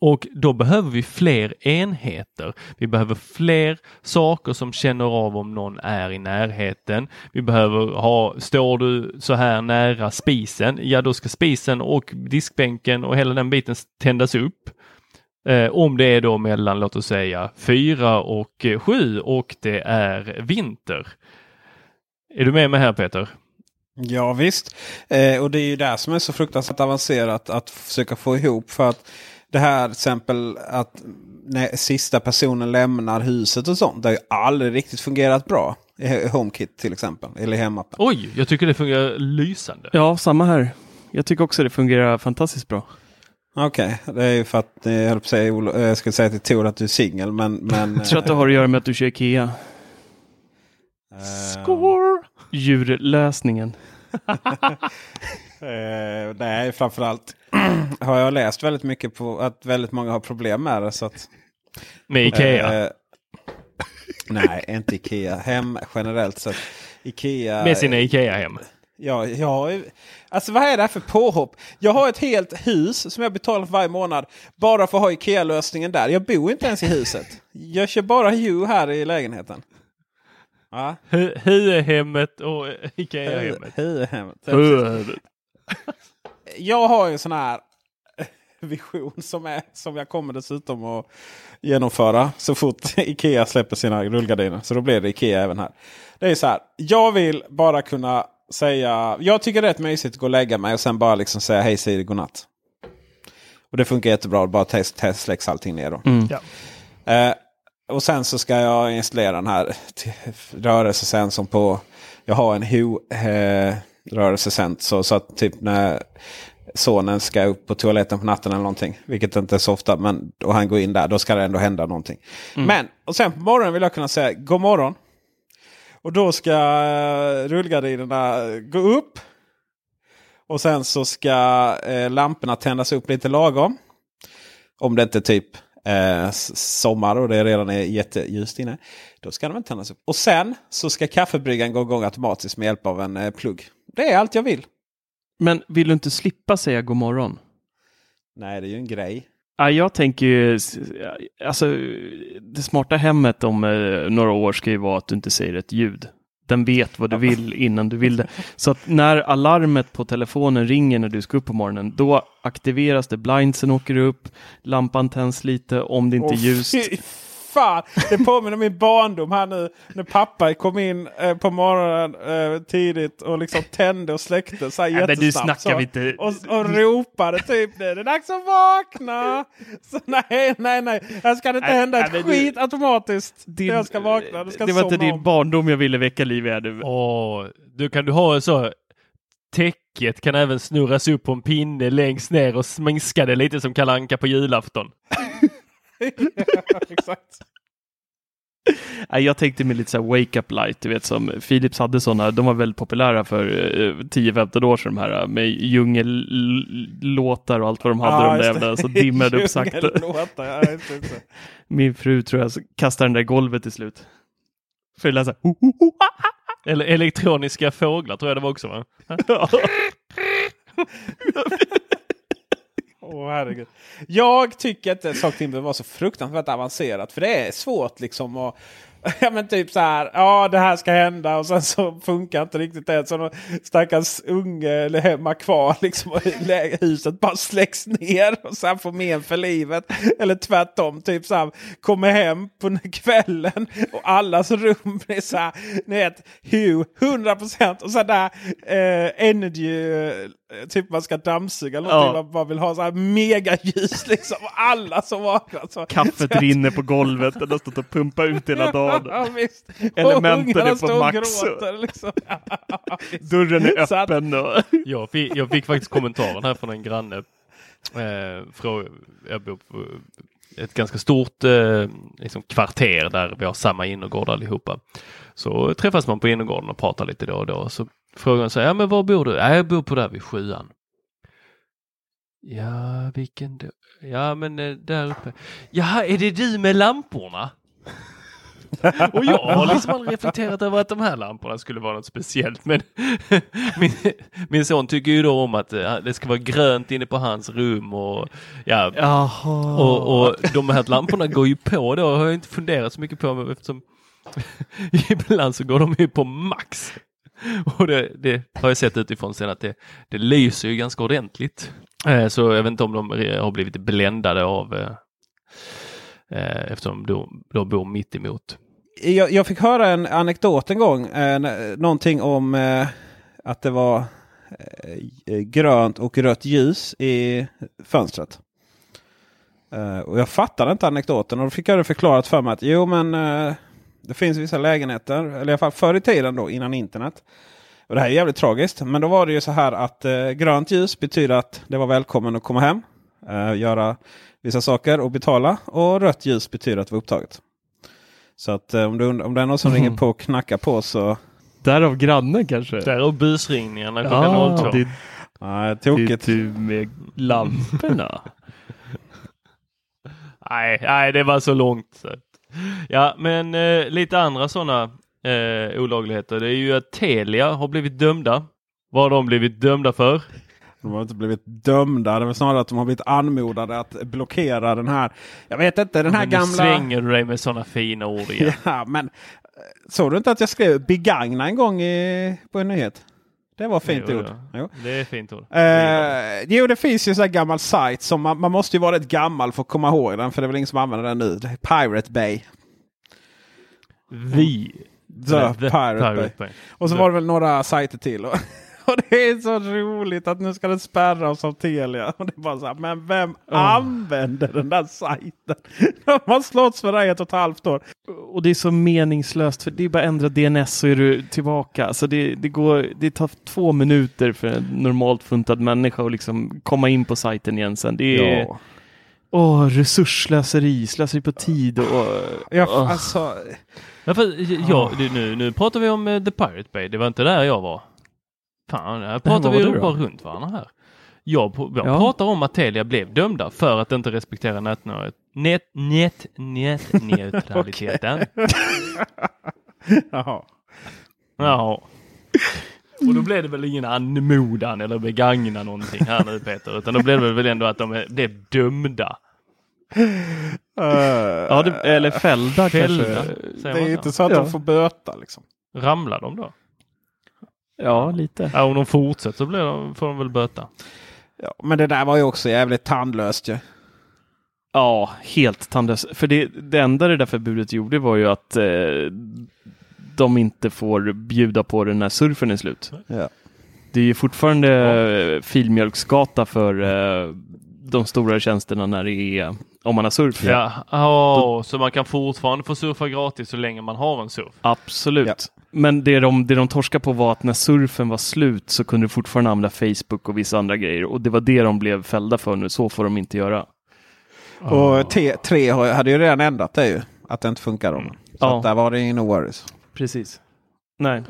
och då behöver vi fler enheter. Vi behöver fler saker som känner av om någon är i närheten. Vi behöver ha, står du så här nära spisen, ja då ska spisen och diskbänken och hela den biten tändas upp. Eh, om det är då mellan, låt oss säga, fyra och eh, sju och det är vinter. Är du med mig här Peter? Ja visst. Eh, och det är ju det som är så fruktansvärt avancerat att försöka få ihop. För att det här till exempel att när sista personen lämnar huset och sånt. Det har ju aldrig riktigt fungerat bra. I HomeKit till exempel. Eller i hemappen. Oj, jag tycker det fungerar lysande. Ja, samma här. Jag tycker också det fungerar fantastiskt bra. Okej, det är ju för att eh, jag höll på att säga, Olo- eh, jag skulle säga till Tor att du är singel. Men, men, Jag tror att det har att göra med att du kör Ikea. eh, Score! Djurlösningen. Eh, nej, framförallt har jag läst väldigt mycket på att väldigt många har problem med det. Så att, Med Ikea. Eh, nej, inte Ikea. Hem generellt sett. Ikea. med sina Ikea-hem. Ja, ju- alltså vad är det här för påhopp? Jag har ett helt hus som jag betalar för varje månad. Bara för att ha Ikea-lösningen där. Jag bor inte ens i huset. Jag kör bara Hue här i lägenheten. Ja. Hu- Huehemmet och Ikea-hemmet. Hue-hemmet. Jag har ju en sån här vision som, är, som jag kommer dessutom att genomföra så fort Ikea släpper sina rullgardiner. Så då blir det Ikea även här. Det är så här. Jag vill bara kunna säga. Jag tycker det är rätt mysigt att gå och lägga mig och sen bara liksom säga hej Siri godnatt. Och det funkar jättebra. Bara test, test släcks allting ner då. Ja. Eh, och sen så ska jag installera den här rörelsesensorn på. Jag har en Hue eh, rörelsesensor. Så, så att typ när sonen ska upp på toaletten på natten eller någonting. Vilket inte är så ofta. Men, och han går in där. Då ska det ändå hända någonting. Men och sen på morgonen vill jag kunna säga god morgon. Och då ska rullgardinerna gå upp. Och sen så ska eh, lamporna tändas upp lite lagom. Om det inte är typ eh, sommar och det redan är jätteljust inne. Då ska de inte tändas upp. Och sen så ska kaffebryggaren gå igång automatiskt med hjälp av en eh, plugg. Det är allt jag vill. Men vill du inte slippa säga god morgon? Nej, det är ju en grej. Ja, jag tänker ju, alltså det smarta hemmet om eh, några år ska ju vara att du inte säger ett ljud. Den vet vad du vill innan du vill det. Så att när alarmet på telefonen ringer när du ska upp på morgonen, då aktiveras det, blindsen åker upp, lampan tänds lite om det inte är Åh, ljust. Fan! Det påminner om min barndom här nu. När pappa kom in eh, på morgonen eh, tidigt och liksom tände och släckte så här Ja, men du jättesnabbt. snackar så, inte- Och, och ropade typ nu är det dags att vakna. Så nej, nej, nej. Här ska det inte Nej, hända nej, ett men du- skit automatiskt. Din- jag ska vakna. Ska det var inte din om. barndom jag ville väcka liv i. här nu. Åh, du kan du ha en så Täcket kan även snurras upp på en pinne längst ner och sminska det lite som Kalle Anka på julafton. Exakt. Jag tänkte med lite så här wake up light, du vet som Philips hade sådana, de var väldigt populära för eh, 10-15 år sedan de här eh, med djungellåtar och allt vad de hade, Ja, de där jävla, så dimmade upp sakta. Ja. Min fru tror jag kastar den där golvet till slut. För det lät så här, "Ho, ho, ho, ah." Eller elektroniska fåglar tror jag det var också va? Åh herregud. Jag tycker inte Saker Timber var så fruktansvärt avancerat. För det är svårt liksom att... Ja men typ så här. Ja det här ska hända och sen så funkar inte riktigt det. Så någon stackars unge eller hemma kvar liksom. Och huset bara släcks ner och sen får men för livet. Eller tvärtom. Typ så här. Kommer hem på kvällen och allas rum blir så här. Ni vet. Hue 100% och så där eh, energy. Eh, Eh, typ man ska dammsuga eller någonting. Ja. Man bara vill ha så här megaljus liksom. Alla som vaknar. Så, Kaffet rinner på golvet. Den har stått och pumpat ut hela dagen. Ja, visst. Elementen är på max. gråter, Liksom. Ja, visst. Dörren är Så att- öppen. Och... Jag fick, jag fick faktiskt kommentaren här från en granne. Eh, fråga, jag bor på ett ganska stort eh, liksom kvarter där vi har samma innergård allihopa. Så träffas man på innergården och pratar lite då och då. Så frågar han så här, ja men var bor du? Ja, jag bor på där vid sjuan. Ja, vilken då? Ja, men eh, där uppe. Jaha, är det du med lamporna? Och jag har liksom aldrig reflekterat över att de här lamporna skulle vara något speciellt. Men min, min son tycker ju då om att eh, det ska vara grönt inne på hans rum och ja, Jaha. och, och de här lamporna går ju på då, har jag inte funderat så mycket på eftersom ibland så går de ju på max. Och det, det har jag sett utifrån sen att det, det lyser ju ganska ordentligt. Eh, så jag vet inte om de har blivit bländade av eh, eftersom de då bor mitt emot. Jag, jag fick höra en anekdot en gång. Eh, någonting om eh, att det var eh, eh, grönt och rött ljus i fönstret. Eh, och jag fattade inte anekdoten och då fick jag det förklarat för mig att jo men eh, det finns vissa lägenheter, eller i alla fall förr i tiden då innan internet. Och det här är jävligt tragiskt. Men då var det ju så här att eh, grönt ljus betyder att det var välkommen att komma hem. Eh, göra vissa saker och betala. Och rött ljus betyder att det var upptaget. Så att eh, om, du, om det är någon som Mhm. ringer på och knackar på så... Därav grannen kanske? Därav busringningarna klockan Ja, 02. det, Nej, det är tokigt. du med lamporna. Nej, nej, det var så långt. Ja, men eh, lite andra sådana eh, olagligheter. Det är ju att Telia har blivit dömda. Vad har de blivit dömda för? De har inte blivit dömda. Det är snarare att de har blivit anmodade att blockera den här. Jag vet inte, den här Men nu gamla... svänger du dig med sådana fina ord igen. Ja, men eh, såg du inte att jag skrev begagna en gång i, på en nyhet? Det var fint Jo, ord. Jo. Det är fint ord. Eh, jo, det finns ju här gammal sajt som man, man måste ju vara rätt gammal för att komma ihåg den. För det är väl ingen som använder den nu. Pirate Bay. Vi. The, Pirate, Bay. Bay. Och så The- var det väl några sajter till. Och, det är så roligt att nu ska den spärras av Telia. Och det är bara så här, men vem använder den där sajten? De har slåss för det i ett och ett halvt år. Och det är så meningslöst för det är bara att ändra DNS så är du tillbaka. Alltså det, det, går, det tar två minuter för en normalt funtad människa att liksom komma in på sajten igen sen. Det är Ja. åh, resursslöseri, slöseri på tid och... Ja, åh. alltså, Ja, för, ja, det, nu, nu pratar vi om eh, The Pirate Bay. Det var inte där jag var. Fan, här pratar vi ju bara runt varandra här. Jag, jag Ja. pratar om att Telia blev dömda för att inte respektera nätnöjet. Net, net, net, neutraliteten. jaha. Jaha. Och då blev det väl ingen anmodan eller begagna någonting här nu Peter, utan då blev det väl ändå att de blev dömda. Ja, det, eller fällda, Fällda. kanske. det är inte så att Ja. de får böta liksom. Ramlar de då? Ja, lite. Ja, om de fortsätter så blir de, får de väl böta. Ja, men det där var ju också jävligt tandlöst ju. Ja, helt tandlöst. För det, det enda det där förbudet gjorde var ju att eh, de inte får bjuda på den när surfen är slut. Ja. Det är ju fortfarande eh, filmjölksgata för eh, de stora tjänsterna när det är om man har surf. Ja, ja så man kan fortfarande få surfa gratis så länge man har en surf. Absolut. Men det de, det de torskade på var att när surfen var slut så kunde du fortfarande använda Facebook och vissa andra grejer. Och det var det de blev fällda för nu. Så får de inte göra. Och T3 har- hade ju redan ändrat det ju. Att det inte funkar om. Så Ja. där var det ingen no worries. Precis. Nej.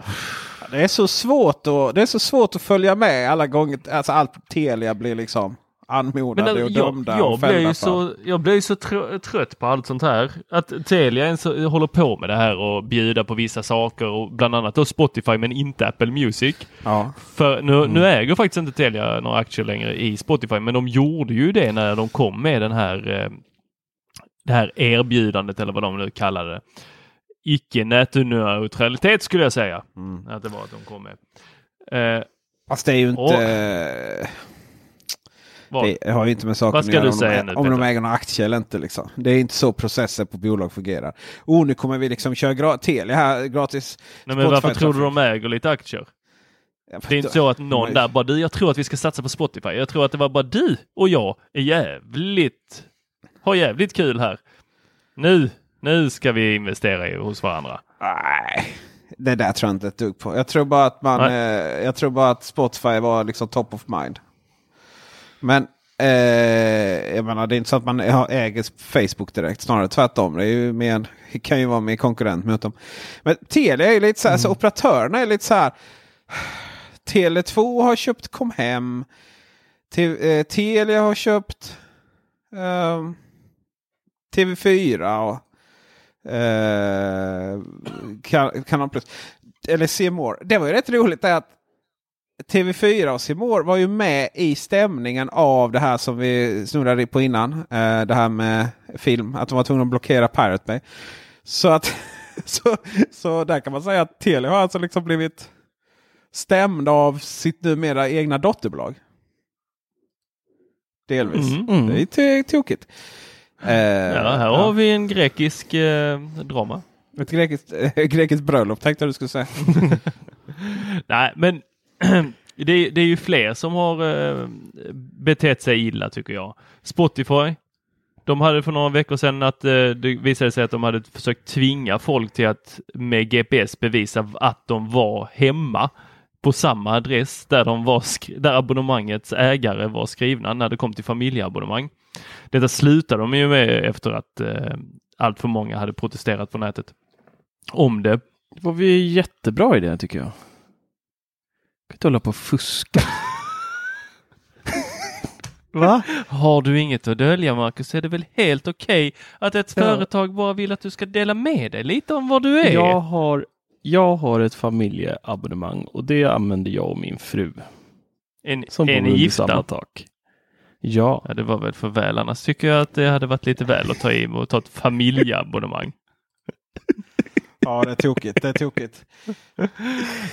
Det är så svårt att, det är så svårt att följa med alla gånger. Alltså allt Telia blir liksom anmodade Men och jag, dömda jag, och blev ju så, jag ju så trö- trött på allt sånt här. Att Telia ens håller på med det här och bjuda på vissa saker och bland annat då Spotify men inte Apple Music. Ja. För nu, Mm. nu äger faktiskt inte Telia några aktier längre i Spotify men de gjorde ju det när de kom med den här eh, det här erbjudandet eller vad de nu kallade det icke nätneutralitet skulle jag säga. Mm. Att det var att de kom med. Eh, Fast det är ju inte... Och- vad? Det har ju inte med saken att göra om, de, nu, om de äger några aktier eller inte. Liksom. Det är inte så processer på bolag fungerar. Oh, nu kommer vi liksom köra gra- Telia här gratis. Nej, men varför tror du de äger lite aktier? Det är inte så att någon där bara du, jag tror att vi ska satsa på Spotify. Jag tror att det var bara du och jag är jävligt, har jävligt kul här. Nu, nu ska vi investera i, hos varandra. Nej, det där tror jag inte ett dugg på. Jag tror bara att, man, eh, jag tror bara att Spotify var liksom top of mind. Men eh, jag menar, det är inte så att man äger Facebook direkt. Snarare tvärtom. Det är ju mer, kan ju vara mer konkurrent mot dem. Men Telia är ju lite så här, så operatörerna är lite så här. Tele2 har köpt Comhem. Te, eh, Telia har köpt ehm, TV4. Och, Eh, kan, Kanal Plus. Eller C More. Det var ju rätt roligt att TV4 och More var ju med i stämningen av det här som vi snurrade på innan. Eh, det här med film. Att de var tvungna att blockera Pirate Bay. Så att så, så där kan man säga att Telia har alltså liksom blivit stämd av sitt numera egna dotterbolag. Delvis. Mm. Mm. Det är ju to- tokigt. Eh, Ja, här har vi en grekisk eh, drama. Ett grekiskt, äh, grekiskt bröllop tänkte jag du skulle säga. Nej, men det, det är ju fler som har eh, betett sig illa tycker jag. Spotify. De hade för några veckor sedan att eh, det visade sig att de hade försökt tvinga folk till att med GPS bevisa att de var hemma på samma adress där, de var där abonnemangets ägare var skrivna när det kom till familjeabonnemang. Detta slutade de ju med efter att eh, allt för många hade protesterat på nätet om det. Det var ju jättebra idé tycker jag. Kan inte hålla på och fuska. Va? Har du inget att dölja Marcus är det väl helt okej att ett Ja. företag bara vill att du ska dela med dig lite om vad du är. Jag har, jag har ett familjeabonnemang och det använder jag och min fru. Ni- Som är ni gifta? samma tak. Ja, Ja, det var väl för väl. Annars tycker jag att det hade varit lite väl att ta i och ta ett familjeabonnemang. Ja, det är tokigt. Det är tokigt.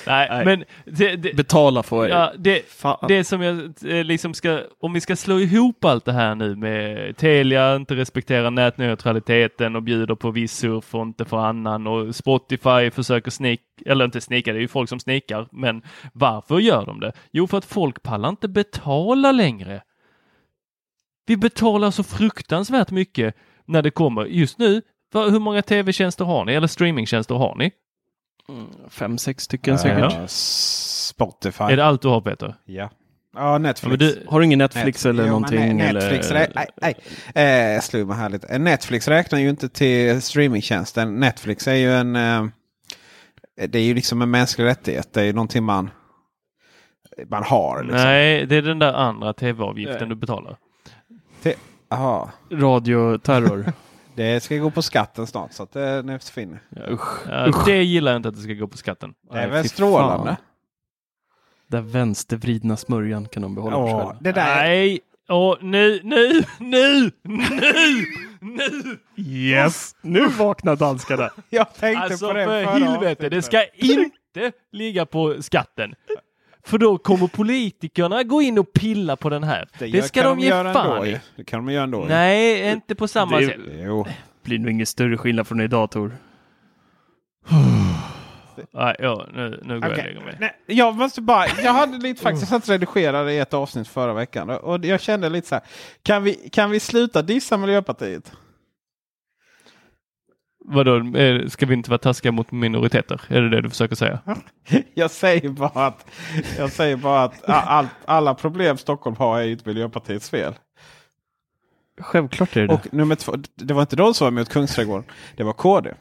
Nej, Nej. men det, det, betala jag. ja, det, Fan. det som jag eh, liksom ska, om vi ska slå ihop allt det här nu med Telia inte respekterar nätneutraliteten och bjuder på viss surf och inte för annan och Spotify försöker snika, eller inte snika, det är ju folk som snikar, men varför gör de det? Jo, för att folk pallar inte betala längre. Vi betalar så fruktansvärt mycket när det kommer. Just nu, hur många tv-tjänster har ni eller streamingtjänster har ni? Mm, Fem, sex stycken säkert. Eh, Spotify. Är det allt du har Peter? Ja. Ja, Netflix. Ja, men du, Har du ingen Netflix eller Jo, någonting? nej, Netflix eller... nej, nej. Eh, jag slog mig här lite. Eh, Netflix räknar ju inte till streamingtjänsten. Netflix är ju en... Eh, det är ju liksom en mänsklig rättighet. Det är ju någonting man, man har. Liksom. Nej, det är den där andra tv-avgiften Nej. du betalar. Jaha. Radioterror. Det ska gå på skatten snart så att det, det försvinner. ja, usch. Ja, det gillar jag inte att det ska gå på skatten. Det är väl strålande. fan. Den vänstervridna smörjan kan de behålla för Ja, själva. det där. Nej, Åh, nu, nu, nu, nu, nu! Yes! Nu vaknar danskarna. Jag tänkte Alltså på det för helvete, det ska inte ligga på skatten. För då kommer politikerna gå in och pilla på den här. Det, gör- ska kan de ge göra fan ändå. Det kan de göra ändå. Nej, inte på samma Det- sätt. Jo. blir nog ingen större skillnad från idag Tor. Nej, ja, nu, nu går jag och lägger mig. Nej, jag måste bara, jag hade lite faktiskt att redigera i ett avsnitt förra veckan. Och jag kände lite så här. Kan vi, kan vi sluta dissa Miljöpartiet? Vadå, eh, ska vi inte vara taskiga mot minoriteter? Är det det du försöker säga? Jag säger bara att, jag säger bara att all, alla problem Stockholm har är inte Miljöpartiets fel. Självklart är det det. Och nummer två, det var inte de som var emot Kungsträdgården. Det var KD.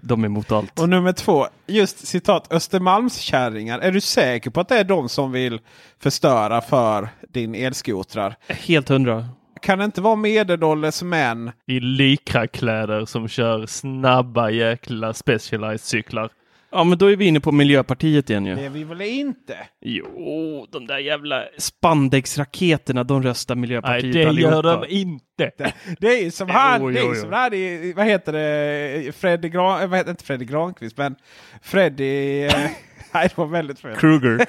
De är emot allt. Och nummer två, just citat Östermalmskärringar. Är du säker på att det är de som vill förstöra för din elskotrar? Helt hundra. Kan det inte vara medelålders män? I likrakläder som kör snabba jäkla specialized cyklar. Ja, men då är vi inne på Miljöpartiet igen ju. Det är vi väl inte? Jo, de där jävla spandexraketerna, de röstar Nej, Miljöpartiet det allihopa. gör de inte. Det är ju som han, Jo, det är jo, ju jo. som han vad heter det, Freddy Gran, eh, vad heter inte Freddy Granqvist, men Freddy, eh, nej det var väldigt fel. Kruger.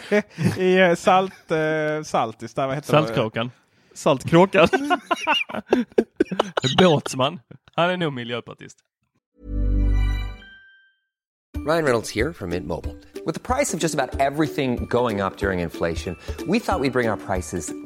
I eh, Salt, Saltis, där vad heter det? Saltkråkan. Båtsman. Han är nog miljöpartist. Ryan Reynolds here from Mint Mobile. With the price of just about everything going up during inflation, we thought we'd bring our prices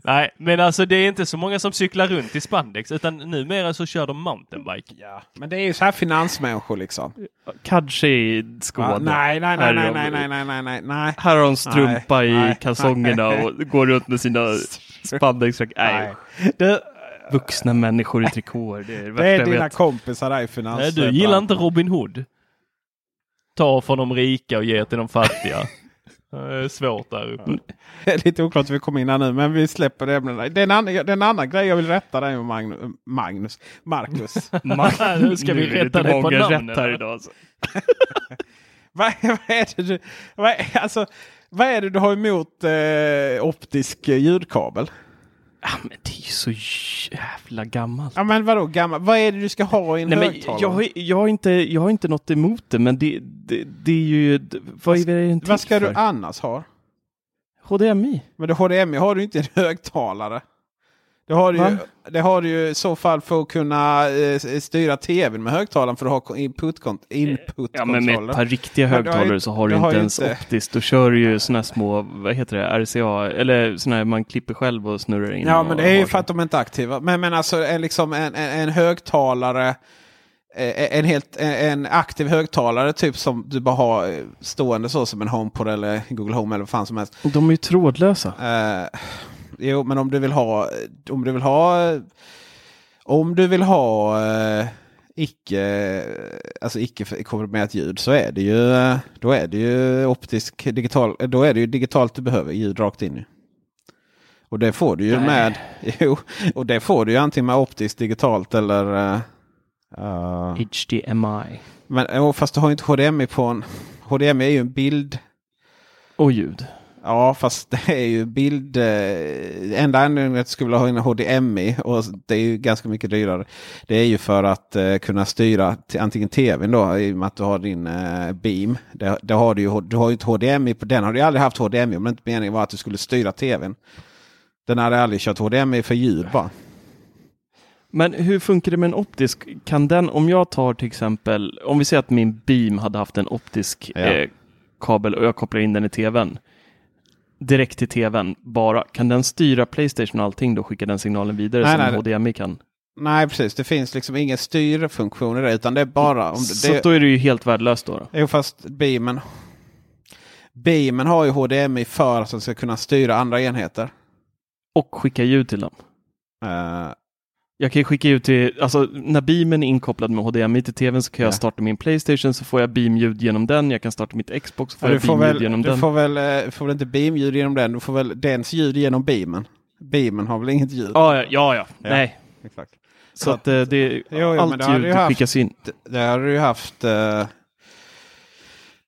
Nej, men alltså det är inte så många som cyklar runt i spandex utan numera så kör de mountainbike. Ja, men det är ju så här finansmänniskor liksom. Kanske i Skåne. Ja, nej, nej, nej, Här nej, nej, nej, nej, nej, nej, nej. Här har de strumpa Nej, i nej, kalsongerna nej. och går runt med sina spandexrack. Nej. Nej. Det, Vuxna människor i trikåer. Det är det det är dina vet. kompisar där i Nej, finans. du gillar inte Robin Hood? Ta från de rika och ge till de fattiga. Svårt där uppe. Det är lite oklart hur vi kom in här nu, men vi släpper det ämnet. Det är en annan, det är en annan grej jag vill rätta dig med Magnus. Magnus Marcus. Nu ska vi Nu rätta dig på rätt här idag. Alltså. vad, vad är det du, vad, är- alltså, vad är det du har emot eh, optisk ljudkabel? Ja, men det är ju så jävla gammalt. Ja men vadå gammal? Vad är det du ska ha i en Nej, men högtalare? jag, har- jag, har inte, jag har inte något emot det, men det, det, det är ju... Vad är det en Vad ska till du för? annars ha? HDMI? Men det HDMI har du inte i en högtalare. Det har, du ju, det har du ju i så fall för att kunna eh, styra tvn med högtalaren för att ha input-kontroller. Input Ja, men med ett par riktiga har ju- högtalare så har du har inte ju ens inte- optiskt. Då kör du ju här små, vad heter det, RCA, eller såna här man klipper själv och snurrar in. Ja men det är ju har för att de inte är aktiva. Men, men alltså en, liksom en, en, en högtalare. eh, En, helt, en, aktiv högtalare typ som du bara har eh, stående så som en HomePod eller Google Home eller vad fan som helst. De är ju trådlösa. Eh, jo, men om du vill ha... Om du vill ha... Om du vill ha eh, icke, alltså icke komprimerat ljud så är det ju, då är det ju optisk digital. Då är det ju digitalt du behöver ljud rakt in. Och det får du ju Nej. med. Jo, och det får du ju antingen med optiskt digitalt eller... eh, eh, HDMI. men fast du har ju inte HDMI på en... HDMI är ju en bild. Och ljud. Ja, fast det är ju bild... Eh, enda anledningen att jag skulle vilja ha en HDMI och det är ju ganska mycket dyrare. Det är ju för att eh, kunna styra till, antingen tvn då i och med att du har din eh, beam. Det, det har du, ju, du har ju ett HDMI på den. har du aldrig haft HDMI om det inte meningen var att du skulle styra tvn. Den hade aldrig kört HDMI för ljud bara. Men hur funkar det med en optisk? Kan den, om jag tar till exempel, om vi säger att min beam hade haft en optisk Ja. eh, kabel och jag kopplar in den i tvn. Direkt till tvn bara. Kan den styra Playstation och allting då? Skicka den signalen vidare Nej, som nej. HDMI kan? Nej, precis. Det finns liksom ingen styrfunktion i det. Utan det är bara... Om det, Så det, då är det ju helt värdelöst då. då. Jo, fast beamen... Beamen har ju HDMI för att den ska kunna styra andra enheter. Och skicka ljud till dem. Eh, Jag kan skicka ut till, alltså när beamen är inkopplad med HDMI till tvn så kan jag Ja. starta min Playstation så får jag beamljud genom den. Jag kan starta mitt Xbox så får Ja, jag du beamljud väl, genom du den. får väl, eh, får väl inte beamljud genom den. Du får väl dens ljud genom beamen. Beamen har väl inget ljud? Ja, ja, ja, ja. nej. Exakt. Så att eh, det, Jo, jo, allt ljud skickas in. Det har du ju haft. eh,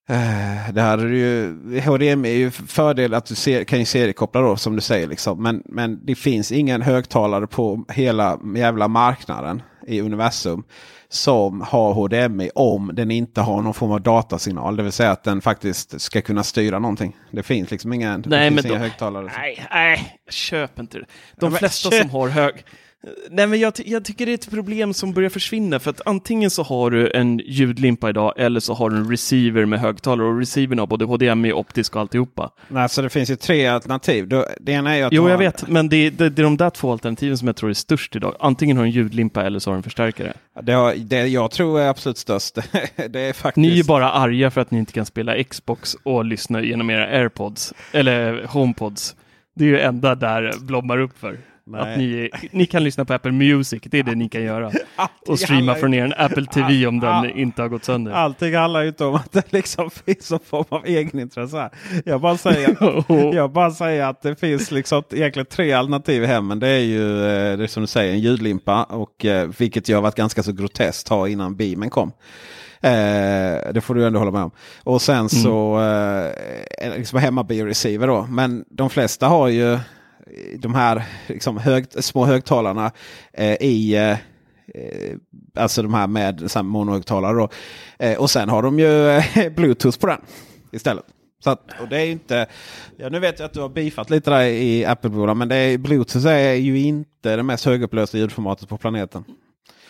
eh, det hade du ju, HDMI är ju fördel att du ser, kan ju seriekoppla då som du säger. Liksom. Men, men det finns ingen högtalare på hela jävla marknaden i universum som har HDMI om den inte har någon form av datasignal. Det vill säga att den faktiskt ska kunna styra någonting. Det finns liksom ingen, Nej, men inga då- högtalare. Nej, nej, köp inte det. De Ja, men flesta köp- som har hög... Nej, men jag, jag tycker det är ett problem som börjar försvinna. För att antingen så har du en ljudlimpa idag eller så har du en receiver med högtalare. Och receivern har både HDMI, optisk och alltihopa. Nej, så det finns ju tre alternativ. Det ena är att Jo, jag vet. Men det, det, det är de där två alternativen som jag tror är störst idag. Antingen har du en ljudlimpa eller så har du en förstärkare. Det, har, det jag tror är absolut störst. det är faktiskt... Ni är bara arga för att ni inte kan spela Xbox och lyssna genom era airpods. Eller homepods. Det är ju enda där blommar upp för. Nej. Att ni, ni kan lyssna på Apple Music, det är det ni kan göra. Och streama från er Apple TV om den inte har gått sönder. Allting handlar ju inte om att det liksom finns någon form av egenintresse. här. Jag bara säger, jag bara säger att det finns liksom egentligen tre alternativ i hemmen. Det är ju eh, det är som du säger en ljudlimpa. Och, eh, vilket ju har varit ganska så groteskt ha innan beamen kom. Eh, det får du ändå hålla med om. Och sen så eh, liksom hemmabioreceiver då. Men de flesta har ju de här liksom hög, små högtalarna eh, i eh, eh, Alltså de här med så här monohögtalare. Då. Eh, och sen har de ju eh, Bluetooth på den istället. Så att, och det är inte, ja, nu vet jag att du har bifat lite där i Apple-bolag. Men det är, Bluetooth är ju inte det mest högupplösta ljudformatet på planeten.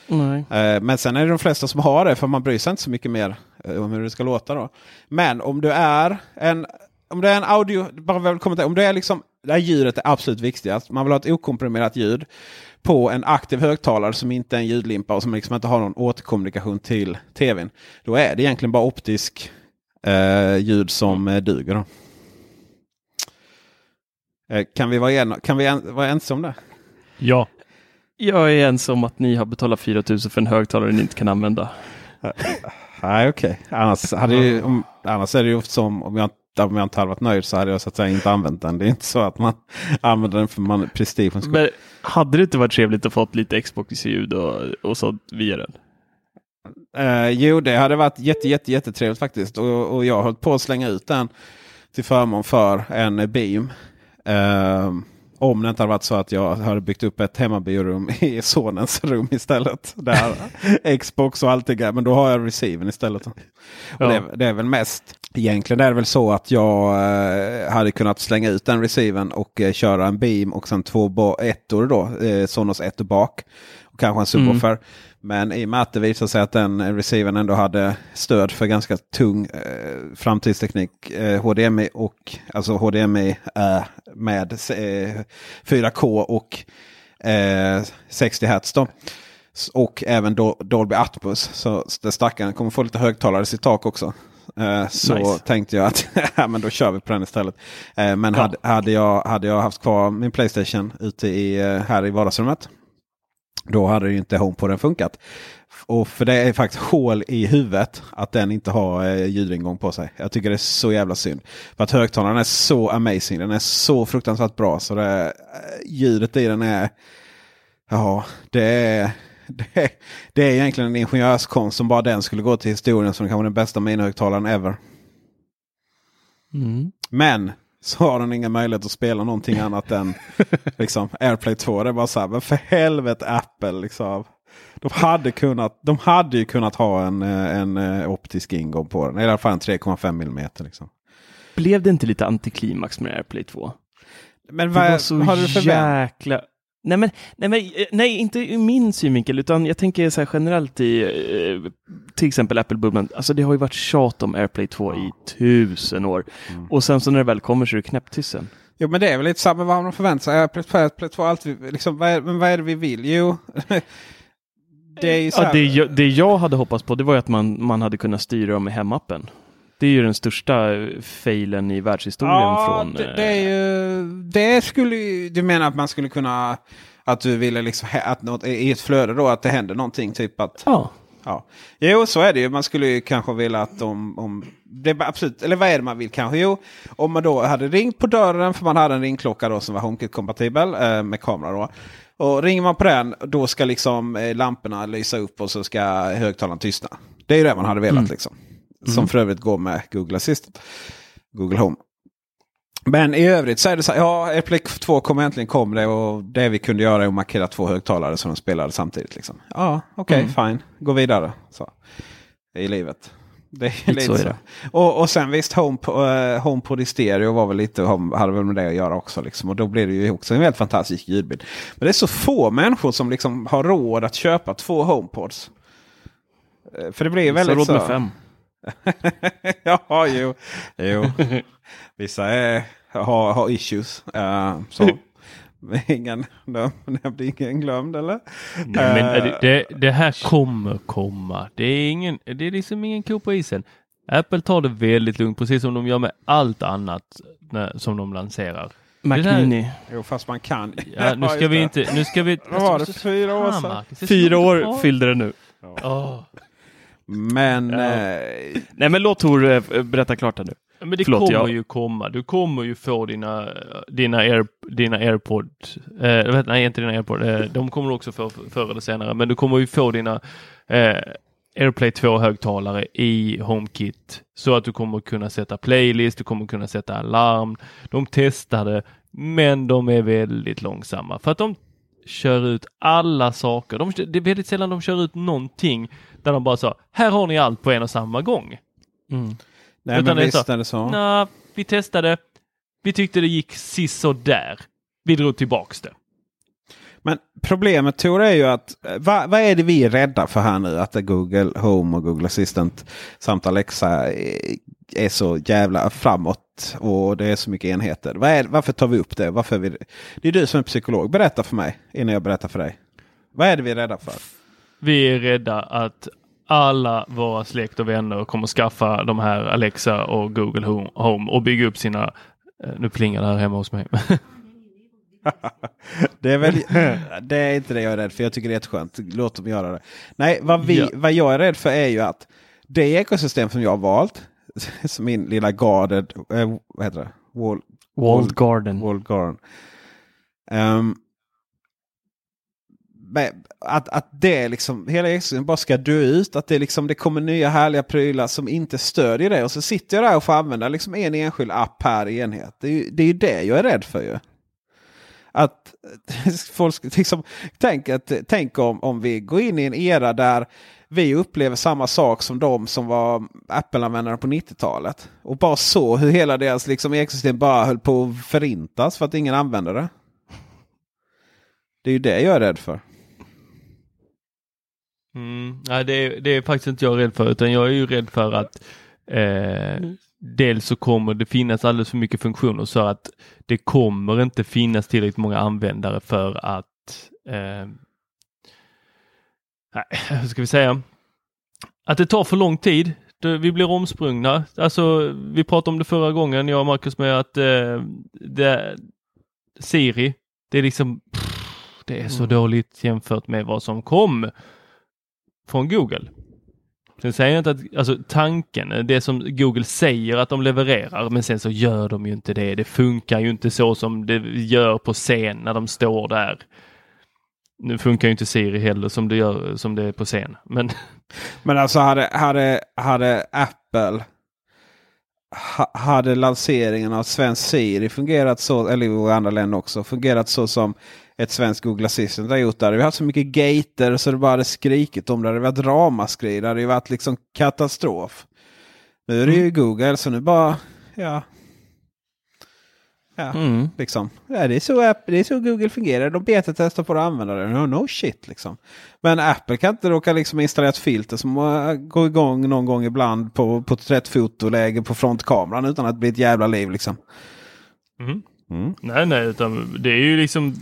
Nej. Eh, Men sen är det de flesta som har det för man bryr sig inte så mycket mer eh, om hur det ska låta. Då. Men om du är en, om du är en audio, bara väl kommentera, om du är liksom, det här ljudet är absolut viktigast. Man vill ha ett okomprimerat ljud på en aktiv högtalare som inte är en ljudlimpa och som liksom inte har någon återkommunikation till tvn. Då är det egentligen bara optisk eh, ljud som eh, duger. Då. Eh, kan vi, vara, igen, kan vi en, vara ense om det? Ja. Jag är ensam om att ni har betalat 4 000 för en högtalare ni inte kan använda. Nej, okej. Annars, hade ju, om, annars är det ju ofta som om jag, om jag inte hade varit nöjd så hade jag så att säga inte använt den. Det är inte så att man använder den för man prestigen skull. Men hade det inte varit trevligt att fått lite Xbox-ljud och, och sånt via den? Eh, jo, det hade varit jätte, jätte, jättetrevligt faktiskt. Och, och jag har hållit på att slänga ut den till förmån för en Beam. Eh, om det inte hade varit så att jag hade byggt upp ett hemmabiorum i sonens rum istället. Där Xbox och allting är. Men då har jag receiven istället. Och Ja. det, det är väl mest. Egentligen är det väl så att jag eh, hade kunnat slänga ut den receiven och eh, köra en Beam och sen två ettor då. Eh, Sonos ettor bak. Och kanske en subwoofer. Men i och med att det visade sig att den eh, receiven ändå hade stöd för ganska tung eh, framtidsteknik. Eh, HDMI och alltså HDMI eh, med eh, 4K och eh, 60 Hz. Då. Och även Dol- Dolby Atmos. Så det stackaren kommer få lite högtalare i sitt tak också. Eh, så Nice. tänkte jag att ja, men då kör vi på den istället. Eh, men hade, hade, jag, hade jag haft kvar min Playstation ute i, eh, här i vardagsrummet. Då hade ju inte HomePoden funkat. Och för det är faktiskt hål i huvudet att den inte har eh, ljudingång på sig. Jag tycker det är så jävla synd. För att högtalaren är så amazing. Den är så fruktansvärt bra. Så det, eh, ljudet i den är... Ja, det är... Det det är egentligen en ingenjörskonst som bara den skulle gå till historien som kan vara den bästa minihögtalaren ever. Mm. Men så har den ingen möjlighet att spela någonting annat än liksom, AirPlay 2. Det är bara så här, men för helvete Apple. Liksom. De hade, kunnat, de hade ju kunnat ha en, eh, en, en optisk ingång på den. I alla fall en 3,5 mm. Liksom. Blev det inte lite antiklimax med AirPlay 2? Men det vad var så har du jäkla... Nej, men, nej, men, eh, nej, inte ur min synvinkel, utan jag tänker så generellt i eh, till exempel Apple-bubblan. Alltså det har ju varit tjat om AirPlay 2 i tusen år. Mm. Och sen så när det väl kommer så är det knäpptysten. Jo men det är väl lite samma vad man förväntar sig. AirPlay 2, AirPlay 2 alltid, liksom, vad, är, men vad är det vi vill? Jo, det är ju så Ja, här, det, jag, det jag hade hoppats på det var ju att man, man hade kunnat styra dem med hemappen. Det är ju den största eh, failen i världshistorien ja, från... det, eh, det är ju, det skulle ju, du menar att man skulle kunna, att du ville liksom, att något, i ett flöde då, att det händer någonting typ att Ja. Ja. Jo, så är det ju. Man skulle ju kanske vilja att de... Om, det absolut, eller vad är det man vill kanske? Jo, om man då hade ringt på dörren, för man hade en ringklocka då som var HomeKit-kompatibel eh, med kamera. då. Och ringer man på den, då ska liksom eh, lamporna lysa upp och så ska högtalaren tystna. Det är ju det man hade velat Mm. liksom. Som för övrigt går med Google Assistant. Google Home. Men i övrigt så är det så här, ja, AirPlay 2 kom äntligen kom det och det vi kunde göra är att markera två högtalare som de spelade samtidigt. Liksom. Ja, okej, Mm. fine. Gå vidare. Så. I livet. Det är Lite lite så så. Och, och sen visst, HomePod uh, HomePod i stereo var väl lite, hade väl med det att göra också. Liksom. Och då blir det ju också en väldigt fantastisk ljudbild. Men det är så få människor som liksom har råd att köpa två HomePods. Eh, För det blir ju Så väldigt råd så. med fem. ja, jo. jo. Vissa är, har, har issues. Eh, så. ingen, det blir ingen glömd eller? Nej, men Eh, det, det, här kommer komma. Det är, ingen, det är liksom ingen ko på isen. Apple tar det väldigt lugnt, precis som de gör med allt annat när, som de lanserar. Mac Det där- Mini. Jo, fast man kan. Ja, nu ska vi inte... Nu ska vi... Vad var det för fyra år sedan? Fyra år Ja. fyllde det nu. Åh. Men... Ja. Eh, Nej men låt Tor eh, berätta klart här nu. Men det Förlåt, kommer jag- ju komma. Du kommer ju få dina, dina, Air, dina AirPod. Eh, vet, nej, inte dina AirPod. Eh, de kommer du också få förr eller senare. Men du kommer ju få dina eh, AirPlay 2-högtalare i HomeKit. Så att du kommer kunna sätta playlist, du kommer kunna sätta alarm. De testade, men de är väldigt långsamma. För att de kör ut alla saker. De, det är väldigt sällan de kör ut någonting där de bara sa, här har ni allt på en och samma gång. nej, Utan men visst är det så. Nå, vi testade. Vi tyckte det gick där. Vi drog tillbaks det. Men problemet Tor är ju att eh, vad, vad är det vi är rädda för här nu? Att Google Home och Google Assistant samt Alexa är, är så jävla framåt och det är så mycket enheter. Vad är, varför tar vi upp det? Varför är vi, det är du som är psykolog. Berätta för mig innan jag berättar för dig. Vad är det vi är rädda för? Vi är rädda att alla våra släkt och vänner kommer skaffa de här Alexa och Google Home- Home och bygga upp sina... eh, Nu plingar det här hemma hos mig. Det är, väl, det är inte det jag är rädd för. Jag tycker det är jätteskönt. Låt dem göra det. Nej, vad, vi, Ja. vad jag är rädd för är ju att det ekosystem som jag har valt, som min lilla guarded, eh, vad heter det? Wall, Walled Garden. Walled garden. Men att, att det liksom, hela ekosystemet bara ska dö ut. Att det, liksom, det kommer nya härliga prylar som inte stödjer det. Och så sitter jag där och får använda liksom en enskild app per enhet. Det är ju det, är ju det jag är rädd för ju. Att folk liksom, tänk, att, tänk om, om vi går in i en era där vi upplever samma sak som de som var Apple-användare på 90-talet. Och bara så hur hela deras liksom, ekosystem bara höll på att förintas för att ingen använde det. Det är ju det jag är rädd för. Mm, nej, det, är, det är faktiskt inte jag rädd för utan jag är ju rädd för att eh, dels så kommer det finnas alldeles för mycket funktioner så att det kommer inte finnas tillräckligt många användare för att eh, nej, hur ska vi säga? Att det tar för lång tid. Vi blir omsprungna. Alltså, vi pratade om det förra gången, jag och Marcus, med att eh, det, Siri, det är liksom pff, det är så dåligt jämfört med vad som kom från Google. Sen säger jag inte att, alltså tanken, det som Google säger att de levererar, men sen så gör de ju inte det. Det funkar ju inte så som det gör på scen när de står där. Nu funkar ju inte Siri heller som det gör som det är på scen, men Men alltså hade, hade, hade Apple ha, hade lanseringen av svensk Siri fungerat så, eller i andra länder också, fungerat så som ett svenskt Google Assistant har gjort. Där. Vi har haft så mycket gater så det bara hade skrikit om det. Det hade varit ramaskri. Det hade varit liksom katastrof. Nu är det ju Google så nu bara, ja. Ja, Mm. liksom. Ja, det, är så, app- det är så Google fungerar. De betatestar på att använda det. No, no shit liksom. Men Apple kan inte råka liksom installera ett filter som går igång någon gång ibland på porträttfotoläge på frontkameran utan att blir ett jävla liv liksom. Mm. Mm. Nej, nej, utan det är ju liksom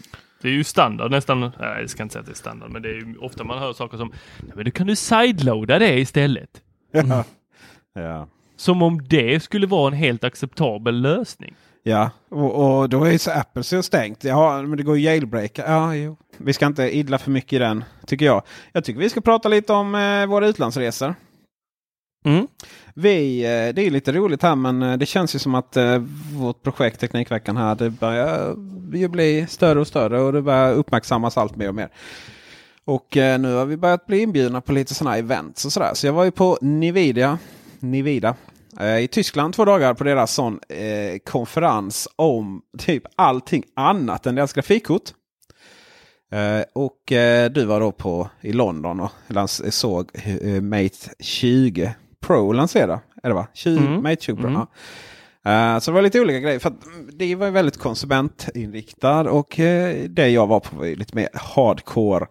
det är ju standard nästan. Nej, jag ska inte säga att det är standard, men det är ju ofta man hör saker som Nej, men då kan du sideloada det istället. Ja. ja. Som om det skulle vara en helt acceptabel lösning. Ja, och, och då är ju så Apple så stängt. Ja, men det går ju jailbreaka. Ja, jo. Vi ska inte idla för mycket i den, tycker jag. Jag tycker vi ska prata lite om eh, våra utlandsresor. Mm. Vi, eh, det är lite roligt här men eh, det känns ju som att eh, vårt projekt Teknikveckan här det börjar ju bli större och större och det börjar uppmärksammas allt mer och mer. Och eh, nu har vi börjat bli inbjudna på lite sådana events och sådär. Så jag var ju på Nvidia, Nvidia eh, i Tyskland två dagar på deras sån eh, konferens om typ allting annat än deras grafikkort. Eh, och eh, du var då på i London och lans- såg eh, Mate 20 Pro lansera. Det va? 20, Mm. Mate 20 Pro. Mm. ja. Eh, så det var lite olika grejer. För det var ju väldigt konsumentinriktad och eh, det jag var på var lite mer hardcore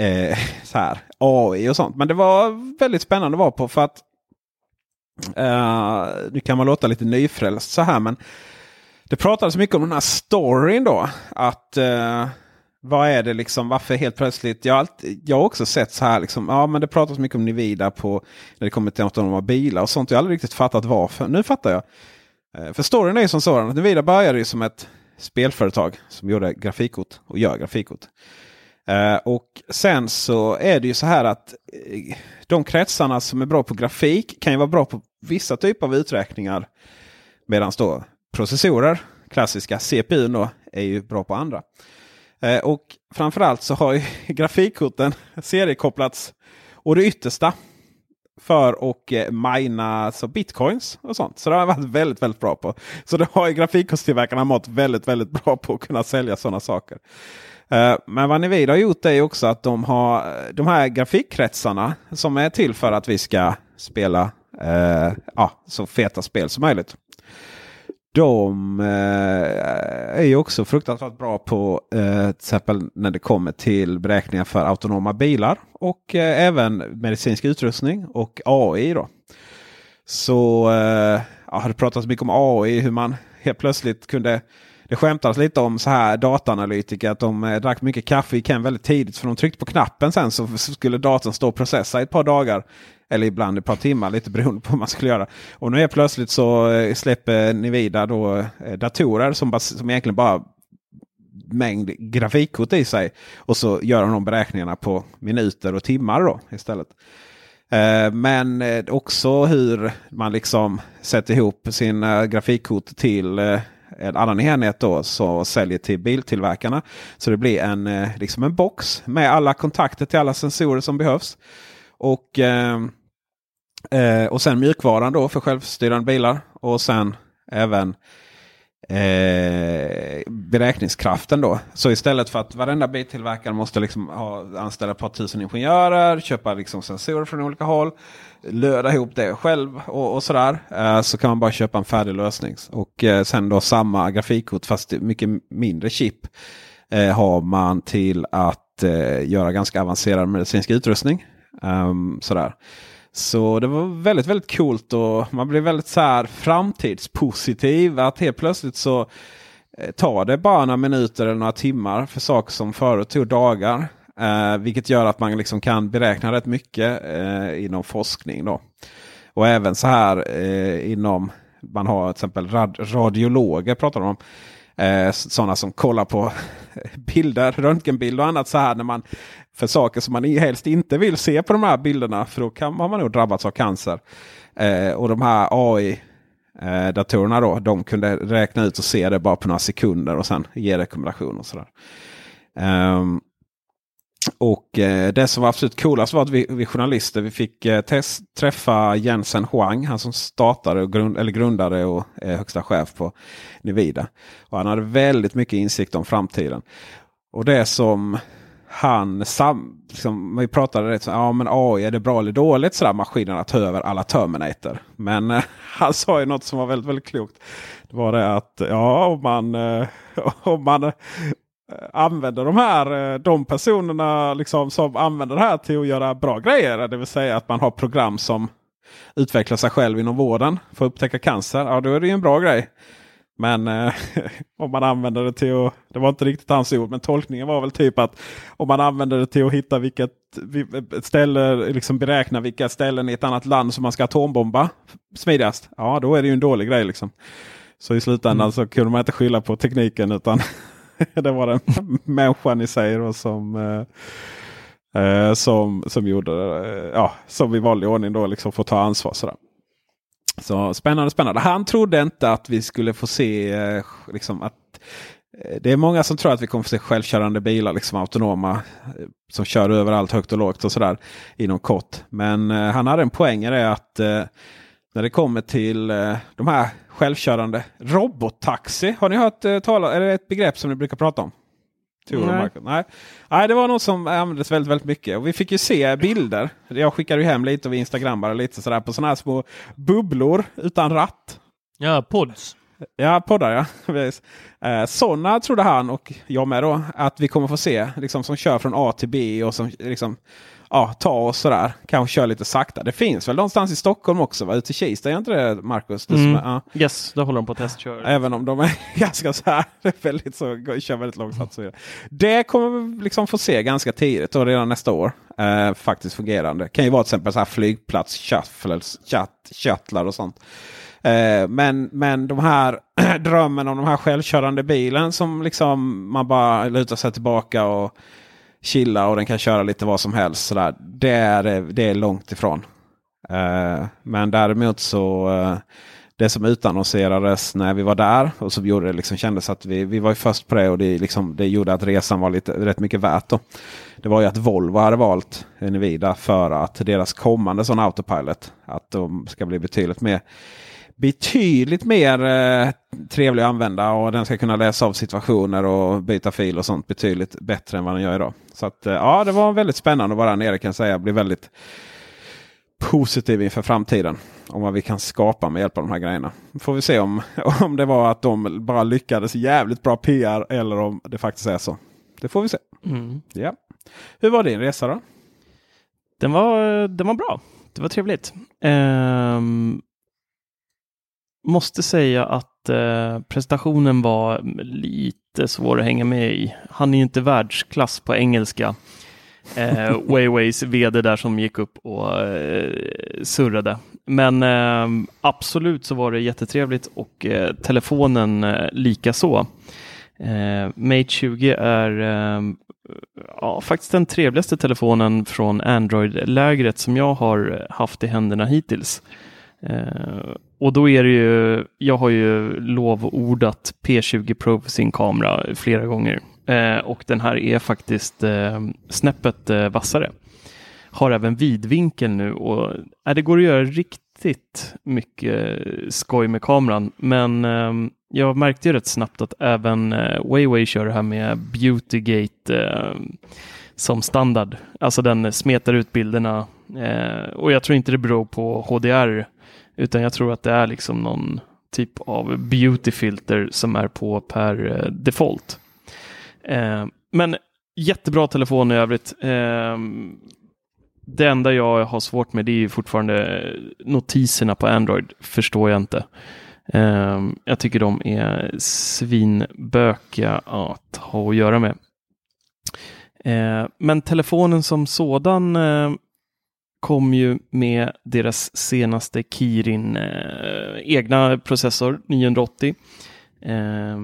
eh, så här, AI och sånt. Men det var väldigt spännande att vara på för att eh, nu kan man låta lite nyfrälst så här men det pratades mycket om den här storyn då. Att uh, vad är det liksom, varför helt plötsligt, jag har, alltid, jag har också sett så här liksom, ja men det pratas mycket om Nivida på när det kommer till autonoma bilar och sånt. Jag har aldrig riktigt fattat varför. Nu fattar jag. Uh, För storyn är ju som sådan att Nivida började ju som ett spelföretag som gjorde grafikkort och gör grafikkort. Eh, och sen så är det ju så här att de kretsarna som är bra på grafik kan ju vara bra på vissa typer av uträkningar. Medan då processorer, klassiska CPU då, är ju bra på andra. Eh, och framförallt så har ju grafikkorten seriekopplats och det yttersta för att eh, mina alltså bitcoins och sånt. Så det har jag varit väldigt, väldigt bra på. Så det har ju grafikkortstillverkarna mått väldigt, väldigt bra på att kunna sälja sådana saker. Eh, men vad Nvidia har gjort är också att de har de här grafikkretsarna som är till för att vi ska spela eh, ja, så feta spel som möjligt. De eh, är ju också fruktansvärt bra på eh, till exempel när det kommer till beräkningar för autonoma bilar och eh, även medicinsk utrustning och AI. Då. Så eh, ja, det pratats mycket om AI, hur man helt plötsligt kunde det skämtades lite om så här dataanalytiker att de eh, drack mycket kaffe i Ken väldigt tidigt. För de tryckte på knappen sen så skulle datorn stå och processa i ett par dagar. Eller ibland ett par timmar, lite beroende på vad man skulle göra. Och nu är plötsligt så eh, släpper Nvidia då eh, datorer som, bas- som egentligen bara mängd grafikkort i sig. Och så gör de beräkningarna på minuter och timmar då istället. Eh, men också hur man liksom sätter ihop sina grafikkort till en annan enhet då som säljer till biltillverkarna. Så det blir en, eh, liksom en box med alla kontakter till alla sensorer som behövs. Och, eh, eh och sen mjukvaran då för självstyrande bilar. Och sen även eh, beräkningskraften då. Så istället för att varenda biltillverkare måste liksom ha, anställa ett par tusen ingenjörer, köpa liksom sensorer från olika håll, löda ihop det själv och, och sådär. Eh, så kan man bara köpa en färdig lösning. Och eh, sen då samma grafikkort fast mycket mindre chip eh, har man till att eh, göra ganska avancerad medicinsk utrustning. Ehm, sådär. Så det var väldigt, väldigt coolt och man blev väldigt så här framtidspositiv. Att helt plötsligt så eh, tar det bara några minuter eller några timmar för saker som förut tog dagar. Eh, vilket gör att man liksom kan beräkna rätt mycket eh, inom forskning. Då. Och även så här eh, inom, man har till exempel rad, radiologer pratar de om. Eh, sådana som kollar på bilder, röntgenbilder och annat så här när man för saker som man helst inte vill se på de här bilderna. För då kan, har man nog drabbats av cancer. Eh, och de här AI-datorerna då, de kunde räkna ut och se det bara på några sekunder och sen ge rekommendationer. Och sådär. Ehm, och eh, det som var absolut coolast var att vi, vi journalister vi fick eh, test, träffa Jensen Huang. Han som startade och grund, eller grundade och är högsta chef på Nivida. Och han hade väldigt mycket insikt om framtiden. Och det som han sam, liksom, vi pratade rätt så ja men AI är det bra eller dåligt sådär maskinerna tar över alla Terminator. Men eh, han sa ju något som var väldigt väldigt klokt. Det var det att ja om man, eh, om man använder de här de personerna liksom, som använder det här till att göra bra grejer. Det vill säga att man har program som utvecklar sig själv inom vården för att upptäcka cancer. Ja då är det ju en bra grej. Men eh, om man använder det till att, det var inte riktigt hans ord, men tolkningen var väl typ att om man använder det till att hitta vilket ställe, liksom beräkna vilka ställen i ett annat land som man ska atombomba smidigast. Ja, då är det ju en dålig grej liksom. Så i slutändan mm. så kunde man inte skylla på tekniken utan det var den människan i sig då, som eh, eh som, som gjorde eh, ja, som i vanlig ordning då liksom får ta ansvar. Sådär. Så spännande, spännande. Han trodde inte att vi skulle få se eh, liksom att eh, det är många som tror att vi kommer få se självkörande bilar, liksom autonoma, eh, som kör överallt högt och lågt och sådär inom kort. Men eh, han hade en poäng i det att eh, när det kommer till eh, de här självkörande robottaxi. Har ni hört tala, är det ett begrepp som ni brukar prata om? Nej. Nej. Nej, det var något som användes väldigt, väldigt mycket. Och vi fick ju se bilder. Jag skickade ju hem lite och vi instagrammade lite sådär på sådana här små bubblor utan ratt. Ja, pods. Ja, poddar ja. eh, sådana trodde han och jag med då att vi kommer få se. Liksom, som kör från A till B och som liksom ja, ta oss sådär. Kanske köra lite sakta. Det finns väl någonstans i Stockholm också? Va? Ute i Kista, är inte det Marcus? Det mm. är, ja. Yes, det håller de på att testköra. Även om de är ganska så här, väldigt så, kör väldigt långsamt. Så det kommer vi liksom få se ganska tidigt och redan nästa år. Eh, faktiskt fungerande. Kan ju vara till exempel så här flygplats, shuttles, shuttlar och sånt. Eh, men, men de här drömmen om de här självkörande bilen som liksom man bara lutar sig tillbaka och chilla och den kan köra lite vad som helst. Sådär. Det, är, det är långt ifrån. Eh, men däremot så eh, det som utannonserades när vi var där och som gjorde det liksom kändes att vi, vi var först på det och det, liksom, det gjorde att resan var lite, rätt mycket värt. Då. Det var ju att Volvo hade valt Nvidia för att deras kommande sån autopilot att de ska bli betydligt mer betydligt mer eh, trevlig att använda och den ska kunna läsa av situationer och byta fil och sånt betydligt bättre än vad den gör idag. Så att, eh, ja, det var väldigt spännande att vara där nere kan jag säga. Jag blir väldigt positiv inför framtiden. Om vad vi kan skapa med hjälp av de här grejerna. Får vi se om, om det var att de bara lyckades jävligt bra PR eller om det faktiskt är så. Det får vi se. Mm. Ja. Hur var din resa då? Den var, den var bra. Det var trevligt. Um, måste säga att eh, presentationen var lite svår att hänga med i. Han är ju inte världsklass på engelska. Eh, Wayways vd där som gick upp och eh, surrade. Men eh, absolut så var det jättetrevligt och eh, telefonen eh, lika så. Eh, Mate 20 är eh, ja, faktiskt den trevligaste telefonen från Android-lägret som jag har haft i händerna hittills. Och då är det ju, jag har ju lovordat P20 Pro för sin kamera flera gånger. Eh, och den här är faktiskt eh, snäppet eh, vassare. Har även vidvinkel nu och eh, det går att göra riktigt mycket skoj med kameran. Men eh, jag märkte ju rätt snabbt att även eh, Wayway kör det här med Beautygate eh, som standard. Alltså den smetar ut bilderna eh, och jag tror inte det beror på HDR utan jag tror att det är liksom någon typ av beautyfilter som är på per eh, default. Eh, men jättebra telefon i övrigt. Eh, det enda jag har svårt med det är fortfarande eh, notiserna på Android. Förstår jag inte. Eh, jag tycker de är svinbökiga att ha att göra med. Eh, men telefonen som sådan eh, kom ju med deras senaste Kirin eh, egna processor 980. Eh,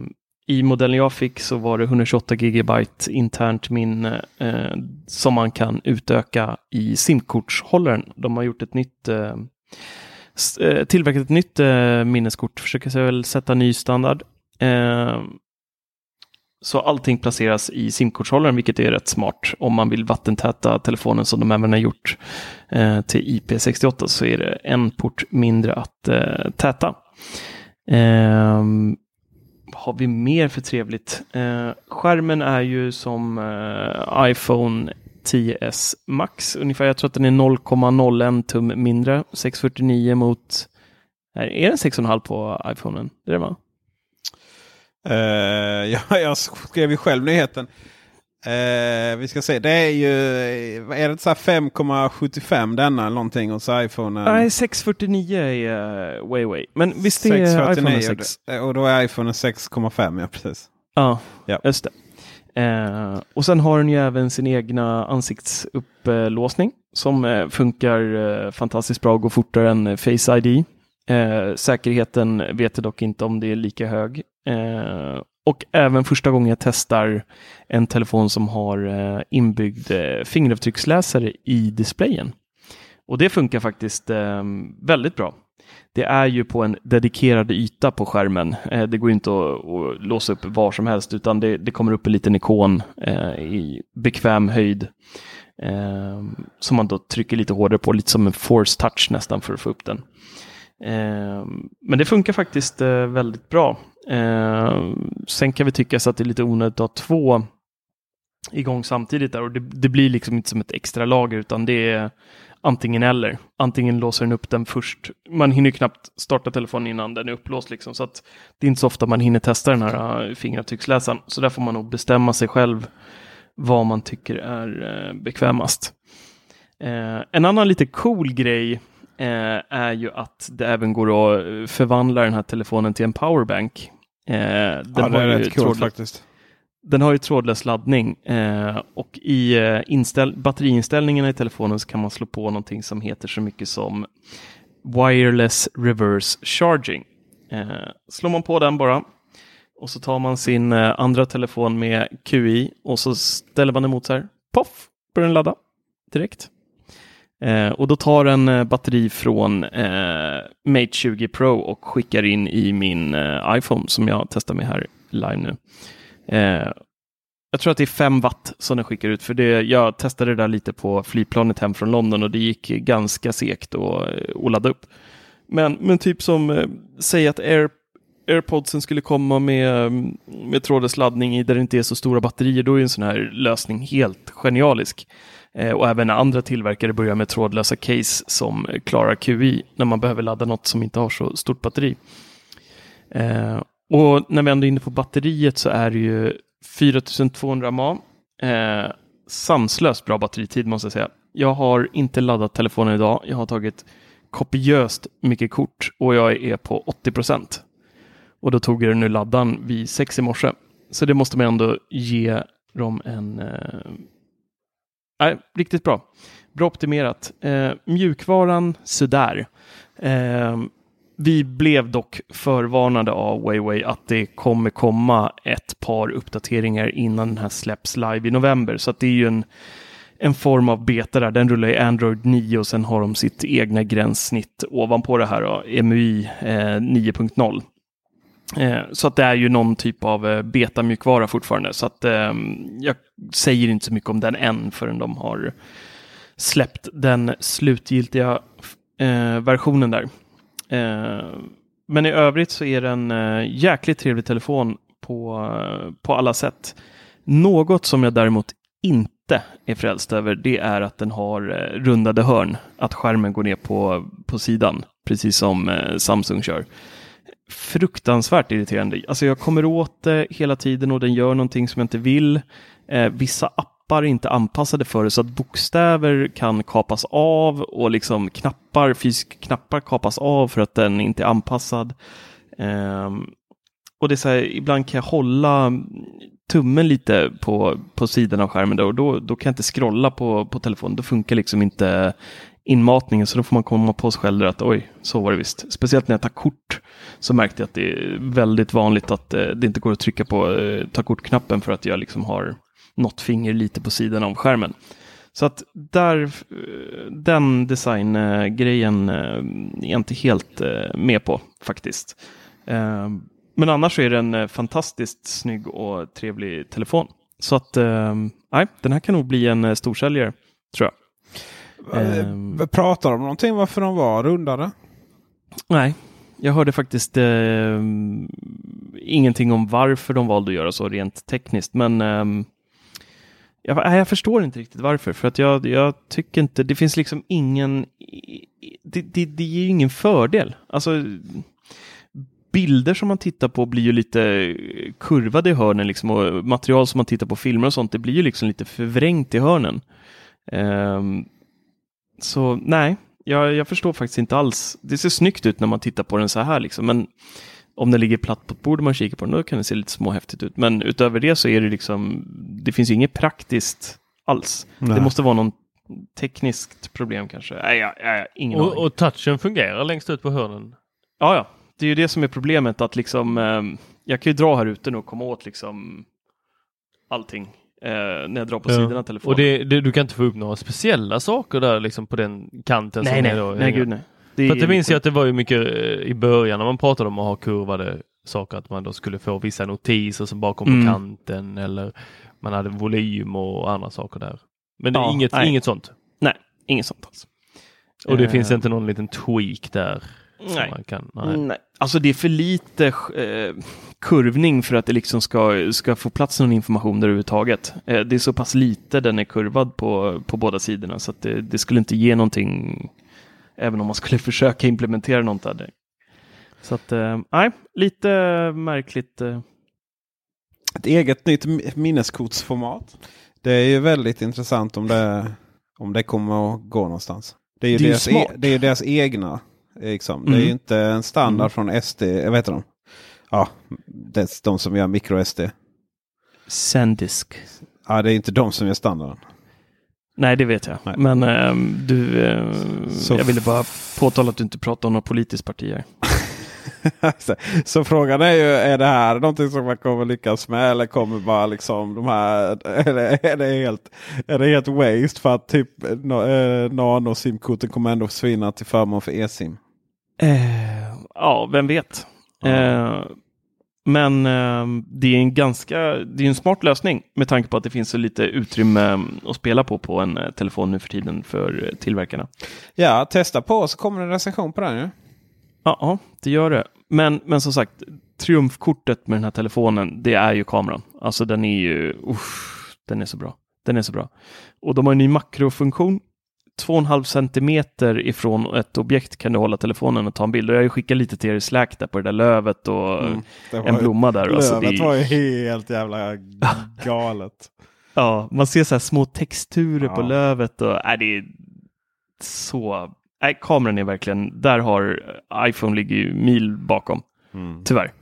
I modellen jag fick så var det 128 GB internt minne eh, som man kan utöka i simkortshållaren. De har gjort ett nytt eh, eh tillverkat ett nytt eh, minneskort, försöker sig väl sätta ny standard. Eh, så allting placeras i simkortshållaren, vilket är rätt smart. Om man vill vattentäta telefonen som de även har gjort eh, till IP68 så är det en port mindre att eh, täta. Eh, vad har vi mer för trevligt? Eh, skärmen är ju som eh, iPhone 10s Max ungefär. Jag tror att den är 0,01 tum mindre. 649 mot... Är den 6,5 på iPhonen? Det är det va? Uh, ja, jag skrev ju själv nyheten. Uh, vi ska se, det är ju är det så 5,75 denna någonting hos iPhone? Nej, 649 är uh, way way. Men visst är 649 iPhone 6? Och då är iPhone 6,5 ja precis. Ja, ja. just det. Eh, och sen har den ju även sin egna ansiktsupplåsning som eh, funkar eh, fantastiskt bra och går fortare än Face ID. Eh, säkerheten vet jag dock inte om det är lika hög. Eh, och även första gången jag testar en telefon som har eh, inbyggd eh, fingeravtrycksläsare i displayen. Och det funkar faktiskt ehm, väldigt bra det är ju på en dedikerad yta på skärmen. Eh, det går inte att, att, låsa upp var som helst utan det, det kommer upp en liten ikon i bekväm höjd. Ehm, som man då trycker lite hårdare på, lite som en force touch nästan för att få upp den. Eh, men det funkar faktiskt eh, väldigt bra. Eh, sen kan vi tycka så att det är lite onödigt att ha två igång samtidigt där och det, det blir liksom inte som ett extra lager utan det är antingen eller. Antingen låser den upp den först. Man hinner knappt starta telefonen innan den är upplåst liksom. Så att det är inte så ofta man hinner testa den här eh, fingeravtrycksläsaren. Så där får man nog bestämma sig själv vad man tycker är eh, bekvämast. Eh, en annan lite cool grej är ju att det även går att förvandla den här telefonen till en powerbank. den ja, det är rätt coolt faktiskt. Den har ju trådlös laddning eh, och i eh, inställ batteriinställningarna i telefonen så kan man slå på någonting som heter så mycket som Wireless Reverse Charging. Eh, slår man på den bara och så tar man sin eh, andra telefon med QI och så ställer man emot så här. Poff! Börjar den ladda direkt. Eh, och då tar den eh, batteri från eh, Mate 20 Pro och skickar in i min eh, iPhone som jag testar med här live nu. Eh, jag tror att det är 5 watt som den skickar ut, för det, jag testade det där lite på flygplanet hem från London och det gick ganska segt att, eh, att ladda upp. Men, men typ som, eh, säg att Air, airpodsen skulle komma med, med trådlös laddning i där det inte är så stora batterier, då är en sån här lösning helt genialisk. Eh, och även andra tillverkare börjar med trådlösa case som klarar QI när man behöver ladda något som inte har så stort batteri. Eh, och när vi ändå är inne på batteriet så är det ju 4200 mAh. Eh, sanslöst bra batteritid måste jag säga. Jag har inte laddat telefonen idag. Jag har tagit kopiöst mycket kort och jag är på 80 procent. Och då tog jag den nu laddan vid sex i morse. Så det måste man ändå ge dem en... Eh, riktigt bra. Bra optimerat. Eh, mjukvaran sådär. Eh, vi blev dock förvarnade av WayWay att det kommer komma ett par uppdateringar innan den här släpps live i november. Så att det är ju en, en form av beta där. Den rullar i Android 9 och sen har de sitt egna gränssnitt ovanpå det här, då, MUI eh, 9.0. Eh, så att det är ju någon typ av eh, betamjukvara fortfarande. Så att ehm, jag säger inte så mycket om den än förrän de har släppt den slutgiltiga eh, versionen där. Men i övrigt så är det en jäkligt trevlig telefon på, på alla sätt. Något som jag däremot inte är frälst över det är att den har rundade hörn. Att skärmen går ner på, på sidan, precis som Samsung kör. Fruktansvärt irriterande. Alltså jag kommer åt det hela tiden och den gör någonting som jag inte vill. Eh, vissa appar är inte anpassade för det så att bokstäver kan kapas av och liksom knappar, fysiska knappar kapas av för att den inte är anpassad. Eh, och det är så här, ibland kan jag hålla tummen lite på, på sidan av skärmen då, och då, då kan jag inte scrolla på, på telefonen. Då funkar liksom inte inmatningen så då får man komma på sig själv att oj, så var det visst. Speciellt när jag tar kort så märkte jag att det är väldigt vanligt att eh, det inte går att trycka på eh, ta kort-knappen för att jag liksom har något finger lite på sidan av skärmen. Så att där, eh, den designgrejen är jag inte helt med på faktiskt. Men annars är det en fantastiskt snygg och trevlig telefon. Så att, nej, den här kan nog bli en storsäljare, tror jag. Eh, Pratar de om någonting varför de var rundade? Nej, jag hörde faktiskt eh, ingenting om varför de valde att göra så rent tekniskt. Men eh, jag, jag förstår inte riktigt varför. För att jag, jag tycker inte, det finns liksom ingen, det, det, det ger ju ingen fördel. Alltså, bilder som man tittar på blir ju lite kurvade i hörnen liksom och material som man tittar på filmer och sånt, det blir ju liksom lite förvrängt i hörnen. Um, så nej, jag, jag, förstår faktiskt inte alls. Det ser snyggt ut när man tittar på den så här liksom, men om den ligger platt på ett bord och man kikar på den, då kan det se lite småhäftigt ut. Men utöver det så är det liksom, det finns inget praktiskt alls. Nej. Det måste vara någon tekniskt problem kanske. Nej, jag, jag, ingen och, och touchen fungerar längst ut på hörnen? Ja, ja. Det är ju det som är problemet att liksom, eh, jag kan ju dra här ute nu och komma åt liksom allting eh, när jag drar på ja. sidorna av telefonen. Och det, det, du kan inte få upp några speciella saker där liksom på den kanten? Nej, som nej, är då, nej, gud nej. Det För att det minns jag att det var ju mycket eh, i början när man pratade om att ha kurvade saker, att man då skulle få vissa notiser som bakom mm. på kanten eller man hade volym och andra saker där. Men det är inget, inget sånt? Nej, inget sånt alls. Och det uh, finns inte någon liten tweak där? Nej. Kan, nej. nej. Alltså det är för lite eh, kurvning för att det liksom ska, ska få plats någon information där överhuvudtaget. Eh, det är så pass lite den är kurvad på, på båda sidorna så att det, det skulle inte ge någonting även om man skulle försöka implementera något det. Så att, eh, nej, lite märkligt. Eh. Ett eget nytt minneskortsformat. Det är ju väldigt intressant om det, om det kommer att gå någonstans. Det är ju, det är deras, e, det är deras egna. Liksom. Mm. Det är ju mm. inte en standard mm. från SD. Jag vet inte. Ja, det är de som gör micro-SD. Sandisk. Ja, det är inte de som gör standarden. Nej, det vet jag. Nej. Men äh, du, äh, jag ville bara påtala att du inte pratar om något politiskt parti här. så frågan är ju, är det här någonting som man kommer lyckas med? Eller kommer bara liksom de här, är det, är det, helt, är det helt waste för att typ eh, nano simkorten kommer ändå försvinna till förmån för e-sim? Eh, ja, vem vet. Eh, men eh, det är en ganska, det är en smart lösning med tanke på att det finns så lite utrymme att spela på på en eh, telefon nu för tiden för tillverkarna. Ja, testa på så kommer en recension på den ju. Ja, det gör det. Men, men som sagt, triumfkortet med den här telefonen, det är ju kameran. Alltså den är ju, usch, den är så bra. Den är så bra. Och de har en ny makrofunktion 2,5 centimeter ifrån ett objekt kan du hålla telefonen och ta en bild. Och jag har ju skickat lite till er i Slack där på det där lövet och mm, en blomma där. Lövet alltså, det... var ju helt jävla galet. ja, man ser så här små texturer ja. på lövet och äh, det är så. Äh, kameran är verkligen, där har iPhone ligger ju mil bakom. Mm. Tyvärr.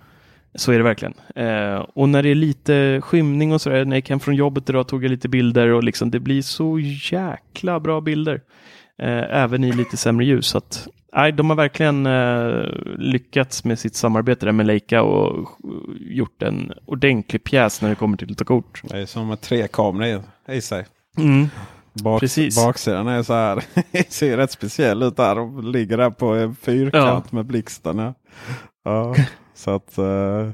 Så är det verkligen. Eh, och när det är lite skymning och sådär, när jag kom från jobbet idag tog jag lite bilder och liksom det blir så jäkla bra bilder. Eh, även i lite sämre ljus. Så att, nej, de har verkligen eh, lyckats med sitt samarbete där med Leica och gjort en ordentlig pjäs när det kommer till att ta kort. Det är som med tre kameror i sig. Mm. Bak, Precis. Baksidan är så här. ser rätt speciell ut där. De ligger där på en fyrkant ja. med blixtarna. Ja. Så att, uh,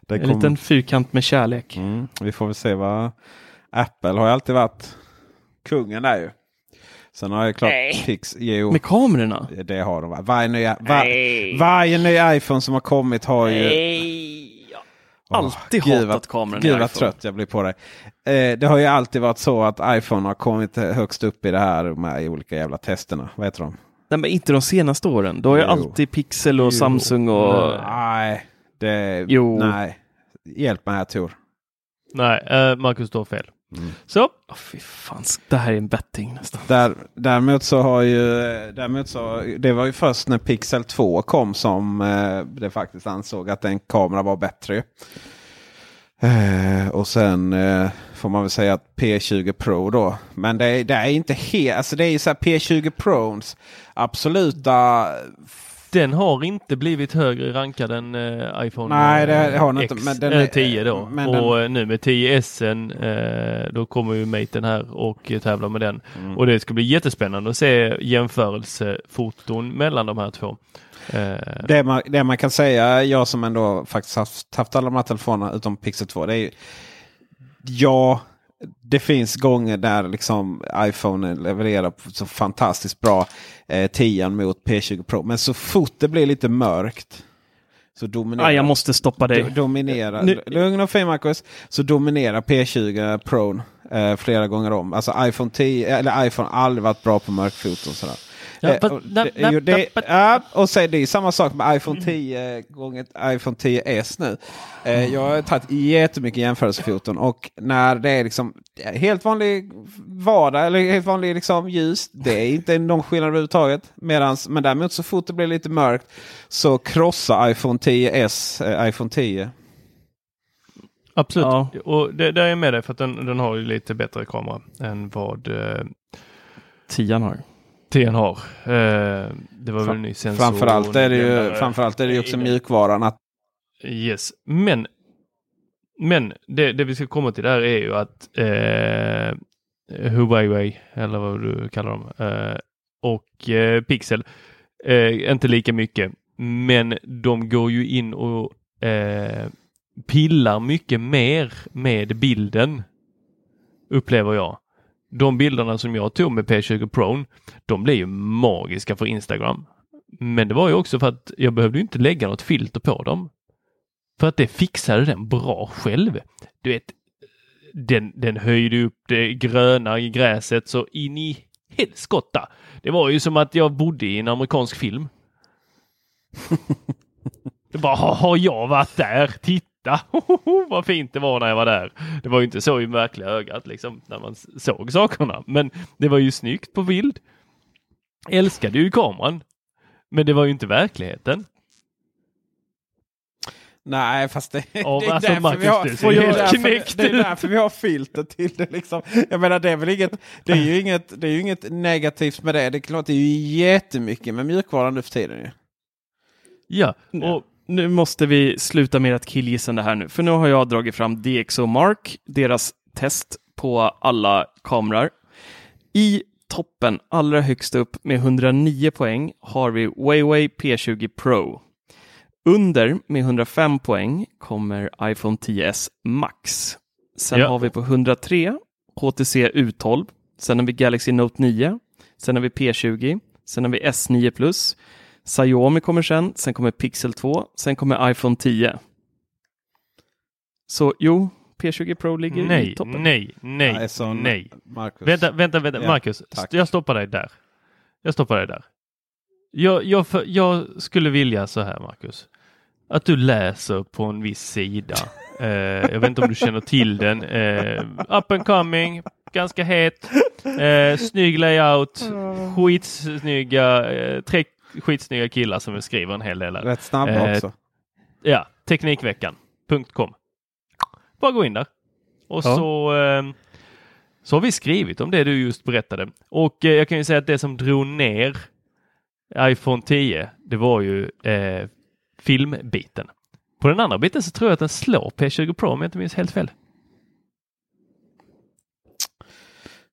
det en kom... liten fyrkant med kärlek. Mm, vi får väl se vad Apple har ju alltid varit kungen där ju. Sen har jag klart Nej. Pix, jo, Med kamerorna? Det har de. Varje, nya, var, varje ny iPhone som har kommit har ju... Nej. Alltid oh, hatat kameran Gud vad trött jag blir på det. Eh, det har ju alltid varit så att iPhone har kommit högst upp i det här med olika jävla testerna. Vad heter de? Nej, men inte de senaste åren. Då har ju alltid Pixel och jo. Samsung och... Nej, det... Jo. Nej. Hjälp mig här Tor. Nej, uh, Marcus står fel. Mm. Så. Oh, fy fan, det här är en betting nästan. Där, däremot så har ju, däremot så, det var ju först när Pixel 2 kom som eh, det faktiskt ansåg att en kamera var bättre. Eh, och sen eh, får man väl säga att P20 Pro då. Men det, det är inte helt, alltså det är ju så här P20 Pros absoluta den har inte blivit högre rankad än eh, iPhone Nej, det har den X, inte, men den eh, är- 10 då. och den- eh, nu med 10S eh, då kommer ju Maten här och eh, tävlar med den. Mm. Och det ska bli jättespännande att se jämförelsefoton mellan de här två. Eh, Det man, det man kan säga, jag som ändå faktiskt haft, haft alla de här telefonerna utom Pixel 2. Det är ju, ja, det finns gånger där liksom iPhone levererar så fantastiskt bra eh, 10 mot P20 Pro. Men så fort det blir lite mörkt. Så dominerar, Ah, jag måste stoppa dig. do, dominerar, Nu- Lugn och fin Marcus. Så dominerar P20 Pro eh, flera gånger om. Alltså iPhone 10, eller iPhone har aldrig varit bra på mörkfoton. Sådär. Ja, Eh, och det na- det- ja, och är det samma sak med iPhone 10 gånger iPhone 10s nu. Eh, jag har tagit jättemycket jämförelsefoton och när det är liksom helt vanlig vardag eller helt vanlig liksom ljus. Det är inte någon skillnad överhuvudtaget. Medans, men däremot så fort det blir lite mörkt så krossar iPhone 10s eh, iPhone 10. Absolut. Ja. Och det, där är jag med dig för att den, den har ju lite bättre kamera än vad eh, Tian har. 10 har. Eh, det var väl en ny sensor. Framförallt är det ju, framförallt är det ju också mjukvaran. Att, Yes, men men det, det vi ska komma till där är ju att eh, Huawei, eller vad du kallar dem, eh, och eh, Pixel, eh, inte lika mycket, men de går ju in och eh, pillar mycket mer med bilden, upplever jag. De bilderna som jag tog med P20 Pro, de blev ju magiska för Instagram. Men det var ju också för att jag behövde inte lägga något filter på dem. För att det fixade den bra själv. Du vet, den, den höjde upp det gröna i gräset så in i helskotta. Det var ju som att jag bodde i en amerikansk film. Det bara, "Ha- har jag varit där? Titta vad fint det var när jag var där. Det var ju inte så i verkliga ögat liksom när man såg sakerna. Men det var ju snyggt på bild. Älskade ju kameran. Men det var ju inte verkligheten. Nej, fast det, Ja, det, är alltså, därför vi har, det, är därför, det är därför vi har filter till det. Liksom. Jag menar, det är väl inget, det är ju inget, det är inget negativt med det. Det är klart, det är ju jättemycket med mjukvaran nu för tiden. Ju. Ja, och nu måste vi sluta med att killgissande här nu, för nu har jag dragit fram DxO Mark, deras test på alla kameror. I toppen, allra högst upp med 109 poäng, har vi Huawei P20 Pro. Under med 105 poäng kommer iPhone 10s Max. Sen Ja. har vi på 103 HTC U12. Sen har vi Galaxy Note 9. Sen har vi P20. Sen har vi S9 Plus. Xiaomi kommer sen. Sen kommer Pixel 2. Sen kommer iPhone 10. Så jo, P20 Pro ligger i Nej, toppen. nej, nej, Nej, så- nej. Marcus. Vänta, vänta, vänta. Ja, Marcus, tack. jag stoppar dig där. Jag stoppar dig där. Jag, jag, för, jag skulle vilja så här, Marcus. Att du läser på en viss sida. eh, jag vet inte om du känner till den. Eh, up and coming, ganska het. Eh, snygg layout. Skitsnygga, eh, tre skitsnygga killar som skriver en hel del. här. Rätt snabba Eh, också. Ja, Teknikveckan.com. Bara gå in där. Och Ja. så, eh, så har vi skrivit om det du just berättade. Och eh, jag kan ju säga att det som drog ner iPhone 10, det var ju eh, filmbiten. På den andra biten så tror jag att den slår P20 Pro om jag inte minns helt fel.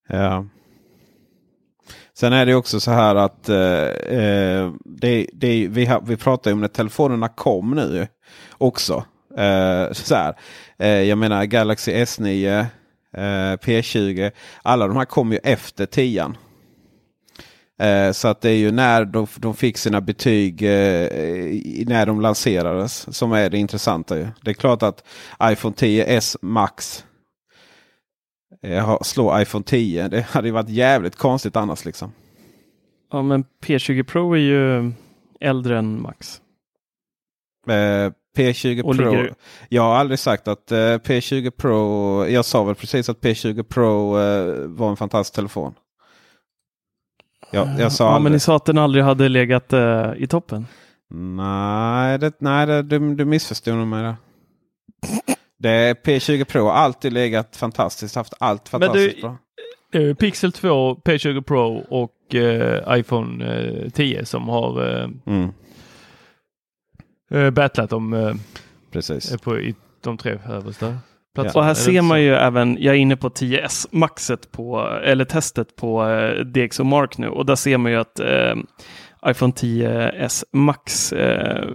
Ja. Sen är det också så här att eh, eh, det, det, vi, har, vi pratar ju om när telefonerna kom nu också. Eh, så här. Eh, jag menar Galaxy S9, eh, P20. Alla de här kom ju efter 10 Eh, så att det är ju när de, de fick sina betyg eh, när de lanserades som är det intressanta. Ju. Det är klart att iPhone 10s Max eh, har- slår iPhone 10. Det hade ju varit jävligt konstigt annars liksom. Ja, men P20 Pro är ju äldre än Max. Eh, P20 Och Pro. ligger- Jag har aldrig sagt att eh, P20 Pro. Jag sa väl precis att P20 Pro eh, var en fantastisk telefon. Jag, jag sa ja, aldrig. men ni sa att den aldrig hade legat eh, i toppen. Nej, det, nej det, du, du missförstod mig där. Det är P20 Pro har alltid legat fantastiskt. Haft allt fantastiskt du- bra. Eh, Pixel 2, P20 Pro och eh, iPhone eh, 10 som har eh, Mm. eh, battlat om eh, Precis. på i de tre översta Och platserna. här ser man ju även, jag är inne på 10S maxet på, eller testet på eh, DxO Mark nu och där ser man ju att eh, iPhone 10S Max eh,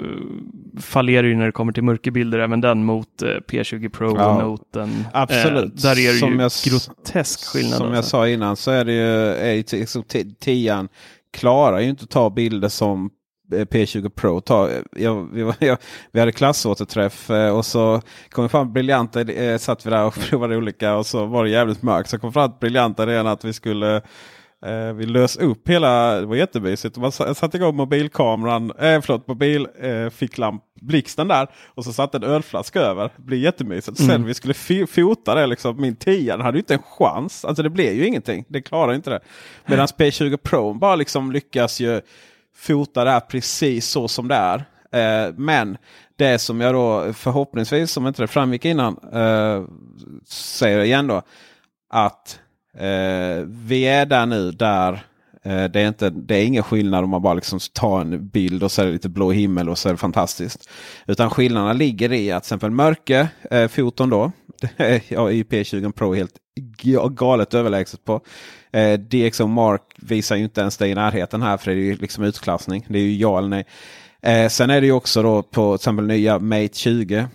fallerar ju när det kommer till mörkerbilder, även den mot eh, P20 Pro Ja, och Noten. Absolut. Eh, där är det Som ju jag- grotesk skillnad. Som jag alltså. sa innan så är det ju, är ju liksom t- 10 klarar ju inte att ta bilder som eh, P20 Pro tar. Jag, vi, var- jag, vi hade klassåterträff eh, och så kom vi fram briljanta, eh, satt vi där och provade olika och så var det jävligt mörkt. Så kom fram briljanta idén att vi skulle Eh, vi lös upp hela, det var jättemysigt. Man sa- satte igång mobilkameran, eh, förlåt mobilficklamp, eh, blixten där. Och så satte en ölflaska över. Det blir jättemysigt. Sen Mm. vi skulle fota det, liksom, min 10 hade ju inte en chans. Alltså det blev ju ingenting. Det klarar inte det. Medan P20 Pro bara liksom lyckas ju fota det här precis så som det är. Eh, men det som jag då förhoppningsvis, som inte det framgick innan, eh, säger igen då. Att eh, vi är där nu där eh, det, är inte, det är ingen skillnad om man bara liksom tar en bild och så är det lite blå himmel och så är det fantastiskt. Utan skillnaderna ligger i att till exempel mörke eh, foton då. Ja, är jag i P20 Pro helt galet överlägset på. Eh, DxO Mark visar ju inte ens det i närheten här för det är ju liksom utklassning. Det är ju ja eller nej. Eh, sen är det ju också då på till exempel nya Mate 20.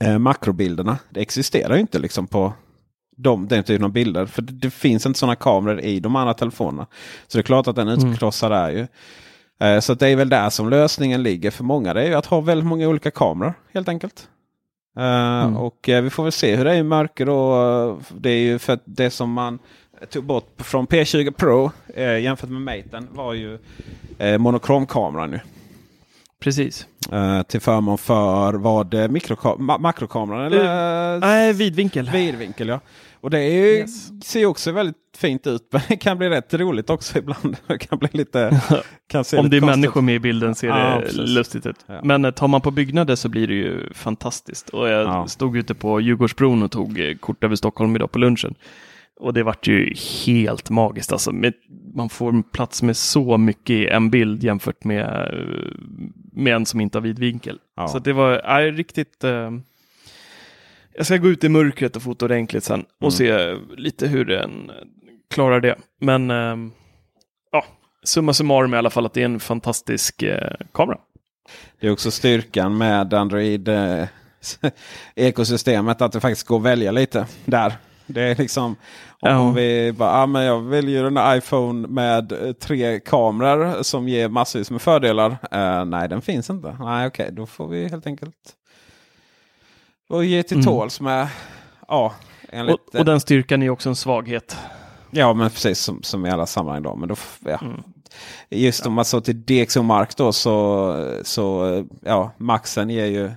Eh, makrobilderna. Det existerar ju inte liksom på de, den typen av bilder. För det, det finns inte sådana kameror i de andra telefonerna. Så det är klart att den utkrossar där ju. Eh, så det är väl där som lösningen ligger för många. Det är ju att ha väldigt många olika kameror helt enkelt. Eh, Och eh, vi får väl se hur det är i mörker. Och, det är ju för att det som man tog bort från P20 Pro jämfört med Maten var ju monokromkameran. Ju. Precis. Till förmån för vad mikroka- ma- makrokameran? Eller, Nej, vidvinkel. Vidvinkel ja. Och det är ju, ser också väldigt fint ut. Men det kan bli rätt roligt också ibland. Det kan bli lite... Kan se Om lite det är konstigt. människor med i bilden ser Ja, det precis. lustigt ut. Ja. Men eh, tar man på byggnader så blir det ju fantastiskt. Och jag Ja. stod ute på Djurgårdsbron och tog eh, kort över Stockholm idag på lunchen. Och det vart ju helt magiskt. Alltså, man får plats med så mycket i en bild jämfört med, eh, med en som inte har vidvinkel. Ja. Så det var äh, riktigt... Eh, jag ska gå ut i mörkret och fota ordentligt sen och Mm. se lite hur den klarar det. Men eh, ja, summa summarum i alla fall att det är en fantastisk eh, kamera. Det är också styrkan med Android eh, ekosystemet att det faktiskt går att välja lite där. Det är liksom om Ja. vi bara, ah, men jag vill ju den där iPhone med eh, tre kameror som ger massvis med fördelar. Eh, nej, den finns inte. Nej, okej, då får vi helt enkelt och ge till Mm. tåls med ja, enligt, Och, och den styrkan är också en svaghet. Ja, men precis som, som i alla sammanhang. Då. Men då, ja. Mm. Just om man så till DxO Mark då så, så ja, maxen ger ju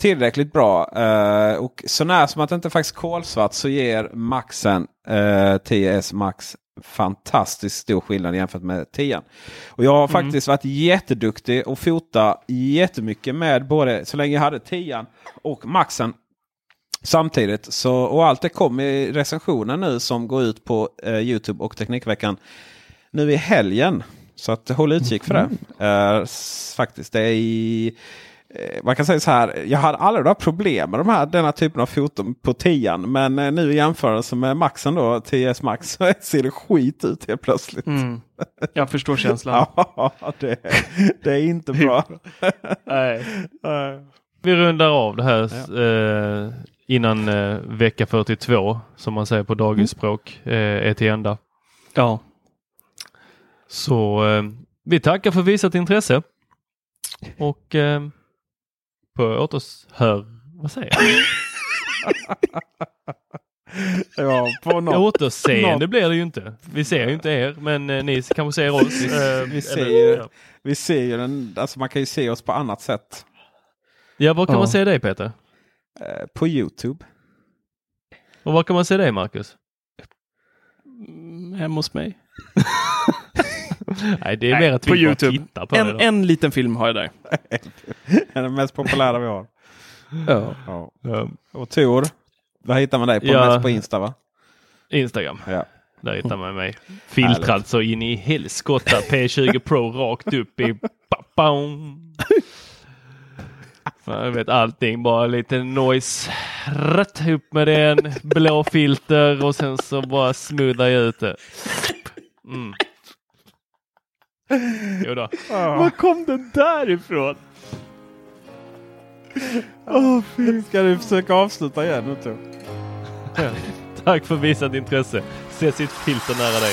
tillräckligt bra. Eh, och så när som att det inte är faktiskt kolsvart så ger maxen eh, 10S Max fantastiskt stor skillnad jämfört med 10. Och jag har faktiskt varit jätteduktig och fota jättemycket med både så länge jag hade 10 och maxen samtidigt. Så, och allt det kom i recensionen nu som går ut på eh, Youtube och Teknikveckan nu i helgen. Så att håll utkik för det. Eh, s- faktiskt, det är i, man kan säga så här. Jag hade aldrig några problem med de här, denna typen av foton på 10 Men eh, nu i jämförelse med Maxen då, 10S Max, så ser det skit ut helt plötsligt. Mm. Jag förstår känslan. ja, det, det är inte bra. Nej. Vi rundar av det här eh, innan eh, vecka 42 som man säger på dagisspråk eh, är till ända. Ja. Så eh, vi tackar för visat intresse. Och eh, på återhör... Vad säger jag? Ja, på något, Återseende något. blir det ju inte. Vi ser ju inte er, men eh, ni kanske ser oss. Eh, Vi ser eller- ju, ja. vi ser ju den, alltså man kan ju se oss på annat sätt. Ja, var kan Ja. man se dig Peter? Eh, på Youtube. Och var kan man se dig Marcus? Mm, Hemma hos mig. Nej, det är Nej, mer att på vi bara YouTube. tittar på En, det. en liten film har jag där. är den mest populära vi har. Ja. Ja. Ja. Och Tor, vad hittar man dig på? Ja. Mest på Insta va? Instagram. Ja. Där hittar man mig. Filtrad så in i helskotta P20 Pro rakt upp i... Jag vet allting, bara lite noise. Rätt upp med den, blå filter och sen så bara smoothar jag ut det. Mm. Jo då. Var kom den där ifrån? Oh, Ska du försöka avsluta igen nu? Tack för visat intresse. Se sitt filter nära dig.